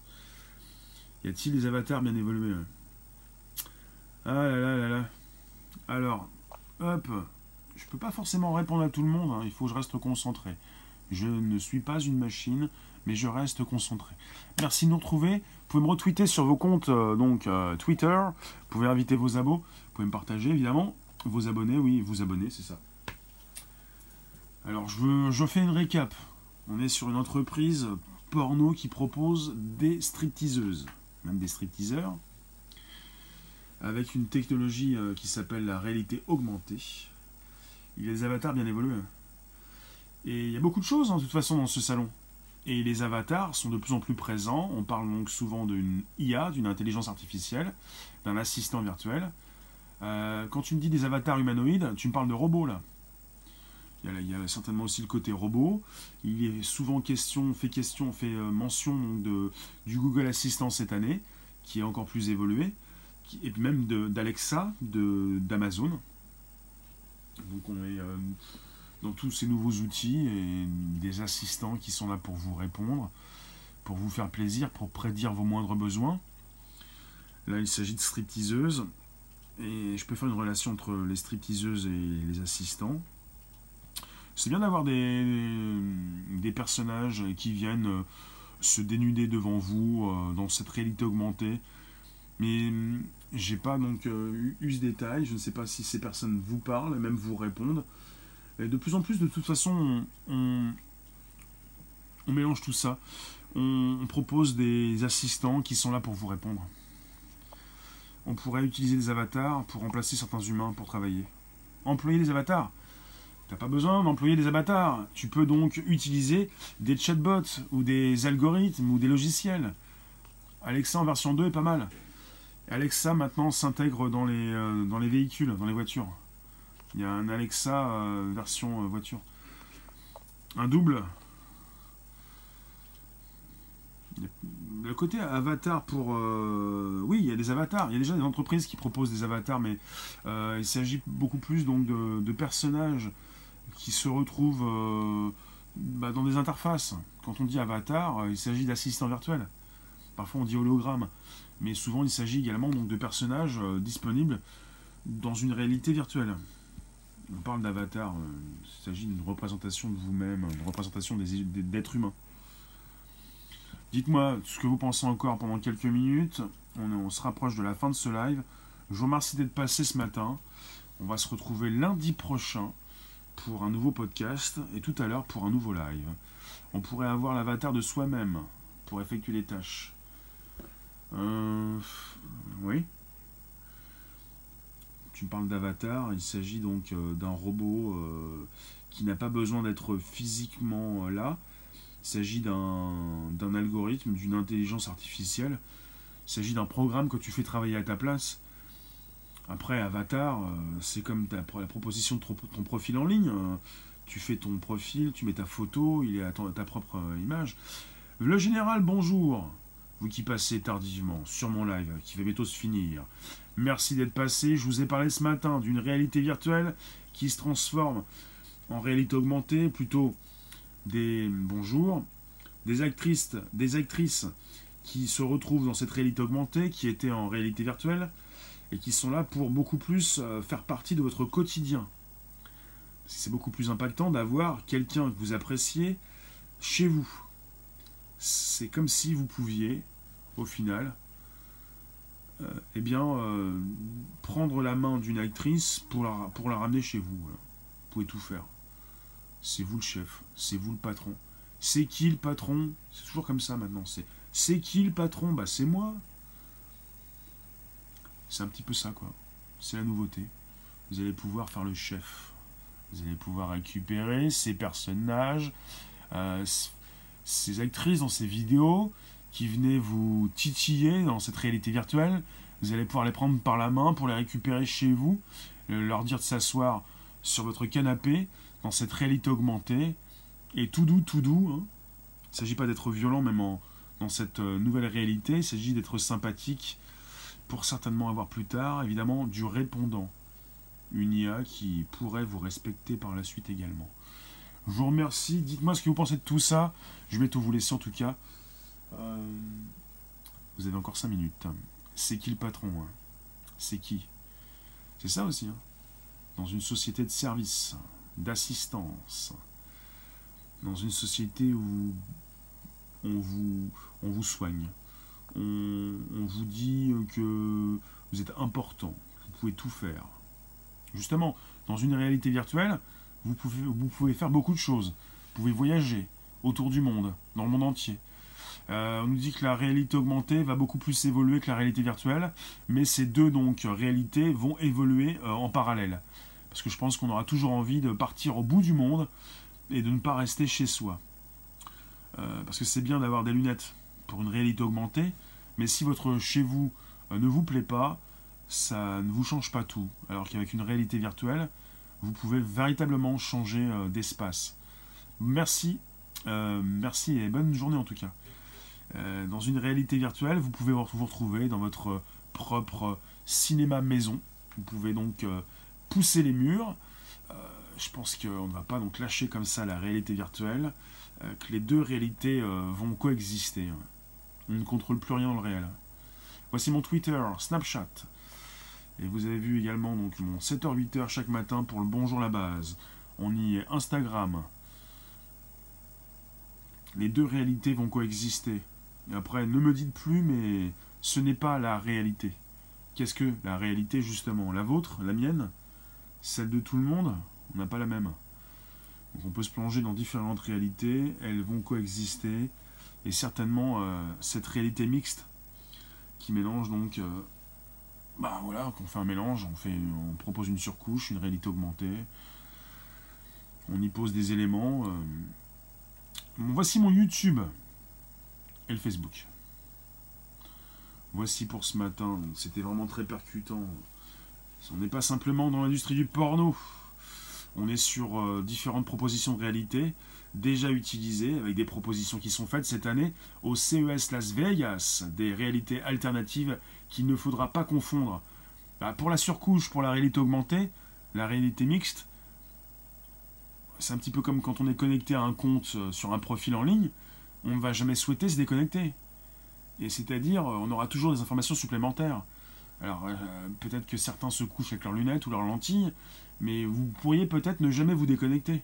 Y a-t-il des avatars bien évolués Ah là là là là. Alors, hop, je peux pas forcément répondre à tout le monde, hein. il faut que je reste concentré. Je ne suis pas une machine, mais je reste concentré. Merci de nous retrouver. Vous pouvez me retweeter sur vos comptes euh, donc euh, Twitter. Vous pouvez inviter vos abos. Vous pouvez me partager évidemment. Vos abonnés, oui, vous abonner, c'est ça. Alors je, je fais une récap. On est sur une entreprise porno qui propose des stripteaseuses, même des stripteaseurs avec une technologie euh, qui s'appelle la réalité augmentée. Il y a des avatars bien évolués. Et il y a beaucoup de choses, hein, de toute façon, dans ce salon. Et les avatars sont de plus en plus présents. On parle donc souvent d'une IA, d'une intelligence artificielle, d'un assistant virtuel. Euh, quand tu me dis des avatars humanoïdes, tu me parles de robots, là. Il y, a, certainement aussi le côté robot. Il est souvent question, fait question, fait euh, mention de, du Google Assistant cette année, qui est encore plus évolué et même d'Alexa, d'Amazon. Donc on est euh, dans tous ces nouveaux outils et des assistants qui sont là pour vous répondre, pour vous faire plaisir, pour prédire vos moindres besoins. Là, il s'agit de stripteaseuses. Et je peux faire une relation entre les stripteaseuses et les assistants. C'est bien d'avoir des, des, personnages qui viennent euh, se dénuder devant vous euh, dans cette réalité augmentée. Mais j'ai pas donc euh, eu ce détail, je ne sais pas si ces personnes vous parlent, même vous répondent. Et de plus en plus, de toute façon, on, mélange tout ça. On, propose des assistants qui sont là pour vous répondre. On pourrait utiliser des avatars pour remplacer certains humains pour travailler. Employer des avatars T'as pas besoin d'employer des avatars. Tu peux donc utiliser des chatbots ou des algorithmes ou des logiciels. Alexa en version 2 est pas mal. Alexa maintenant s'intègre dans les, euh, dans les véhicules, dans les voitures. Il y a un Alexa euh, version euh, voiture. Un double. Le côté avatar pour... oui, il y a des avatars. Il y a déjà des entreprises qui proposent des avatars, mais il s'agit beaucoup plus donc de, personnages qui se retrouvent bah, dans des interfaces. Quand on dit avatar, il s'agit d'assistants virtuels. Parfois on dit hologramme mais souvent il s'agit également donc, de personnages euh, disponibles dans une réalité virtuelle. On parle d'avatar, euh, il s'agit d'une représentation de vous-même, une représentation d'êtres humains. Dites-moi ce que vous pensez encore pendant quelques minutes. On, on, se rapproche de la fin de ce live. Je vous remercie d'être passé ce matin. On va se retrouver lundi prochain pour un nouveau podcast et tout à l'heure pour un nouveau live. On pourrait avoir l'avatar de soi-même pour effectuer les tâches. Euh, oui. Tu me parles d'Avatar, il s'agit donc euh, d'un robot euh, qui n'a pas besoin d'être physiquement là. Il s'agit d'un algorithme, d'une intelligence artificielle. Il s'agit d'un programme que tu fais travailler à ta place. Après, Avatar, c'est comme la proposition de ton profil en ligne. Tu fais ton profil, tu mets ta photo, il est à ta propre image. Le général, bonjour vous qui passez tardivement sur mon live, qui va bientôt se finir. Merci d'être passé. Je vous ai parlé ce matin d'une réalité virtuelle qui se transforme en réalité augmentée, plutôt des bonjours, des actrices, des actrices qui se retrouvent dans cette réalité augmentée, qui étaient en réalité virtuelle, et qui sont là pour beaucoup plus euh, faire partie de votre quotidien. C'est beaucoup plus impactant d'avoir quelqu'un que vous appréciez chez vous. C'est comme si vous pouviez au final, euh, eh bien, euh, prendre la main d'une actrice pour la, ramener chez vous. Vous pouvez tout faire. C'est vous le chef, c'est vous le patron. C'est qui le patron? C'est toujours comme ça maintenant. C'est c'est qui le patron? Bah c'est moi. C'est un petit peu ça quoi. C'est la nouveauté. Vous allez pouvoir faire le chef. Vous allez pouvoir récupérer ces personnages, euh, ces actrices dans ces vidéos, qui venait vous titiller dans cette réalité virtuelle, Vous allez pouvoir les prendre par la main pour les récupérer chez vous, leur dire de s'asseoir sur votre canapé dans cette réalité augmentée et tout doux, tout doux. Hein. Il ne s'agit pas d'être violent même dans cette euh, nouvelle réalité, il s'agit d'être sympathique pour certainement avoir plus tard, évidemment, du répondant. Une IA qui pourrait vous respecter par la suite également. Je vous remercie. Dites-moi ce que vous pensez de tout ça. Je vais tout vous laisser en tout cas. Euh, vous avez encore 5 minutes. C'est qui le patron hein? C'est qui? C'est ça aussi. Hein? Dans une société de service, d'assistance, dans une société où on vous, on vous soigne, on, vous dit que vous êtes important, vous pouvez tout faire. Justement, dans une réalité virtuelle, vous pouvez, faire beaucoup de choses. Vous pouvez voyager autour du monde, dans le monde entier. Euh, on nous dit que la réalité augmentée va beaucoup plus évoluer que la réalité virtuelle, mais ces deux donc réalités vont évoluer euh, en parallèle. Parce que je pense qu'on aura toujours envie de partir au bout du monde et de ne pas rester chez soi. Euh, parce que c'est bien d'avoir des lunettes pour une réalité augmentée, mais si votre chez vous ne vous plaît pas, ça ne vous change pas tout. Alors qu'avec une réalité virtuelle, vous pouvez véritablement changer d'espace. Merci, merci et bonne journée en tout cas. Euh, dans une réalité virtuelle, vous pouvez vous retrouver dans votre propre cinéma maison. Vous pouvez donc euh, pousser les murs. Euh, je pense qu'on ne va pas donc lâcher comme ça la réalité virtuelle, que les deux réalités vont coexister. On ne contrôle plus rien dans le réel. Voici mon Twitter, Snapchat. Et vous avez vu également donc mon 7h-8h chaque matin pour le Bonjour la base. On y est Instagram. Les deux réalités vont coexister. Et après, ne me dites plus, mais ce n'est pas la réalité. Qu'est-ce que la réalité, justement? La vôtre? La mienne? Celle de tout le monde? On n'a pas la même. Donc on peut se plonger dans différentes réalités, elles vont coexister, et certainement euh, cette réalité mixte qui mélange donc, euh, bah voilà, qu'on fait un mélange, on, propose une surcouche, une réalité augmentée, on y pose des éléments. Euh. voici mon YouTube le Facebook. Voici pour ce matin, c'était vraiment très percutant. On n'est pas simplement dans l'industrie du porno, on est sur euh, différentes propositions de réalité déjà utilisées, avec des propositions qui sont faites cette année au CES Las Vegas, des réalités alternatives qu'il ne faudra pas confondre. Bah, pour la surcouche, pour la réalité augmentée, la réalité mixte, c'est un petit peu comme quand on est connecté à un compte euh, sur un profil en ligne on ne va jamais souhaiter se déconnecter. Et c'est-à-dire, euh, on aura toujours des informations supplémentaires. Alors, euh, peut-être que certains se couchent avec leurs lunettes ou leurs lentilles, mais vous pourriez peut-être ne jamais vous déconnecter.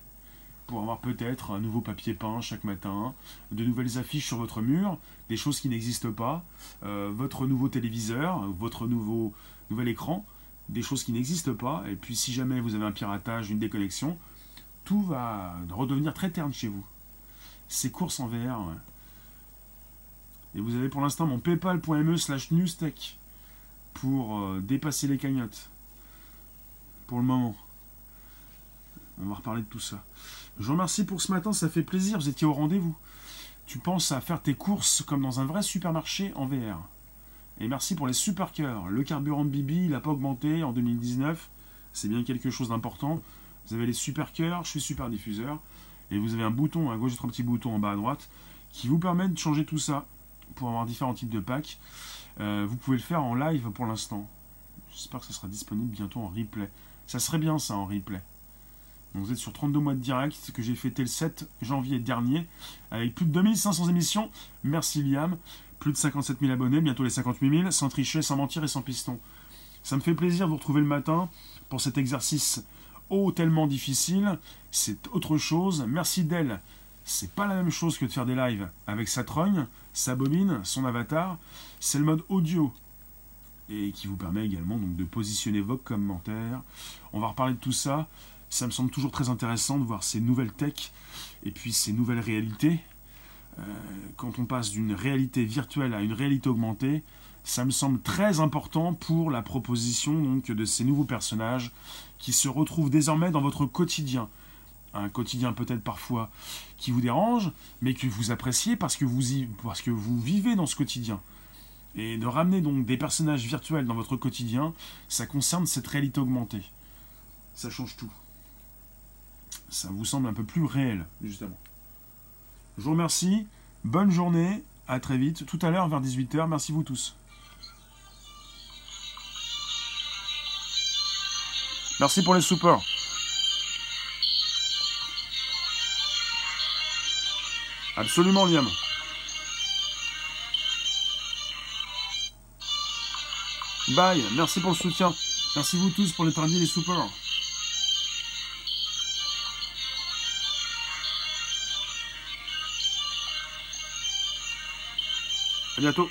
Pour avoir peut-être un nouveau papier peint chaque matin, de nouvelles affiches sur votre mur, des choses qui n'existent pas, euh, votre nouveau téléviseur, votre nouveau, nouvel écran, des choses qui n'existent pas. Et puis, si jamais vous avez un piratage, une déconnexion, tout va redevenir très terne chez vous ces courses en VR. Et vous avez pour l'instant mon paypal.me slash newstech pour euh, dépasser les cagnottes. Pour le moment. On va reparler de tout ça. Je vous remercie pour ce matin, ça fait plaisir, vous étiez au rendez-vous. Tu penses à faire tes courses comme dans un vrai supermarché en VR. Et merci pour les super cœurs. Le carburant de Bibi, il n'a pas augmenté en 2019. C'est bien quelque chose d'important. Vous avez les super cœurs, je suis super diffuseur. Et vous avez un bouton à gauche trois petits boutons en bas à droite qui vous permettent de changer tout ça pour avoir différents types de packs. Euh, vous pouvez le faire en live pour l'instant. J'espère que ça sera disponible bientôt en replay. Ça serait bien ça en replay. Vous êtes sur 32 mois de direct que j'ai fêté le 7 janvier dernier avec plus de 2500 émissions. Merci Liam. Plus de 57 000 abonnés, bientôt les 58 000, sans tricher, sans mentir et sans piston. Ça me fait plaisir de vous retrouver le matin pour cet exercice oh tellement difficile, c'est autre chose. Merci d'elle. C'est pas la même chose que de faire des lives avec sa trogne, sa bobine, son avatar. C'est le mode audio et qui vous permet également donc de positionner vos commentaires. On va reparler de tout ça. Ça me semble toujours très intéressant de voir ces nouvelles techs et puis ces nouvelles réalités. Euh, quand on passe d'une réalité virtuelle à une réalité augmentée, ça me semble très important pour la proposition donc de ces nouveaux personnages qui se retrouvent désormais dans votre quotidien. Un quotidien peut-être parfois qui vous dérange, mais que vous appréciez parce que vous, y, parce que vous vivez dans ce quotidien. Et de ramener donc des personnages virtuels dans votre quotidien, ça concerne cette réalité augmentée. Ça change tout. Ça vous semble un peu plus réel, justement. Je vous remercie. Bonne journée. À très vite. Tout à l'heure vers 18h. Merci vous tous. Merci pour les supports. Absolument, Liam. Bye, merci pour le soutien. Merci vous tous pour les tradis et les supports. À bientôt.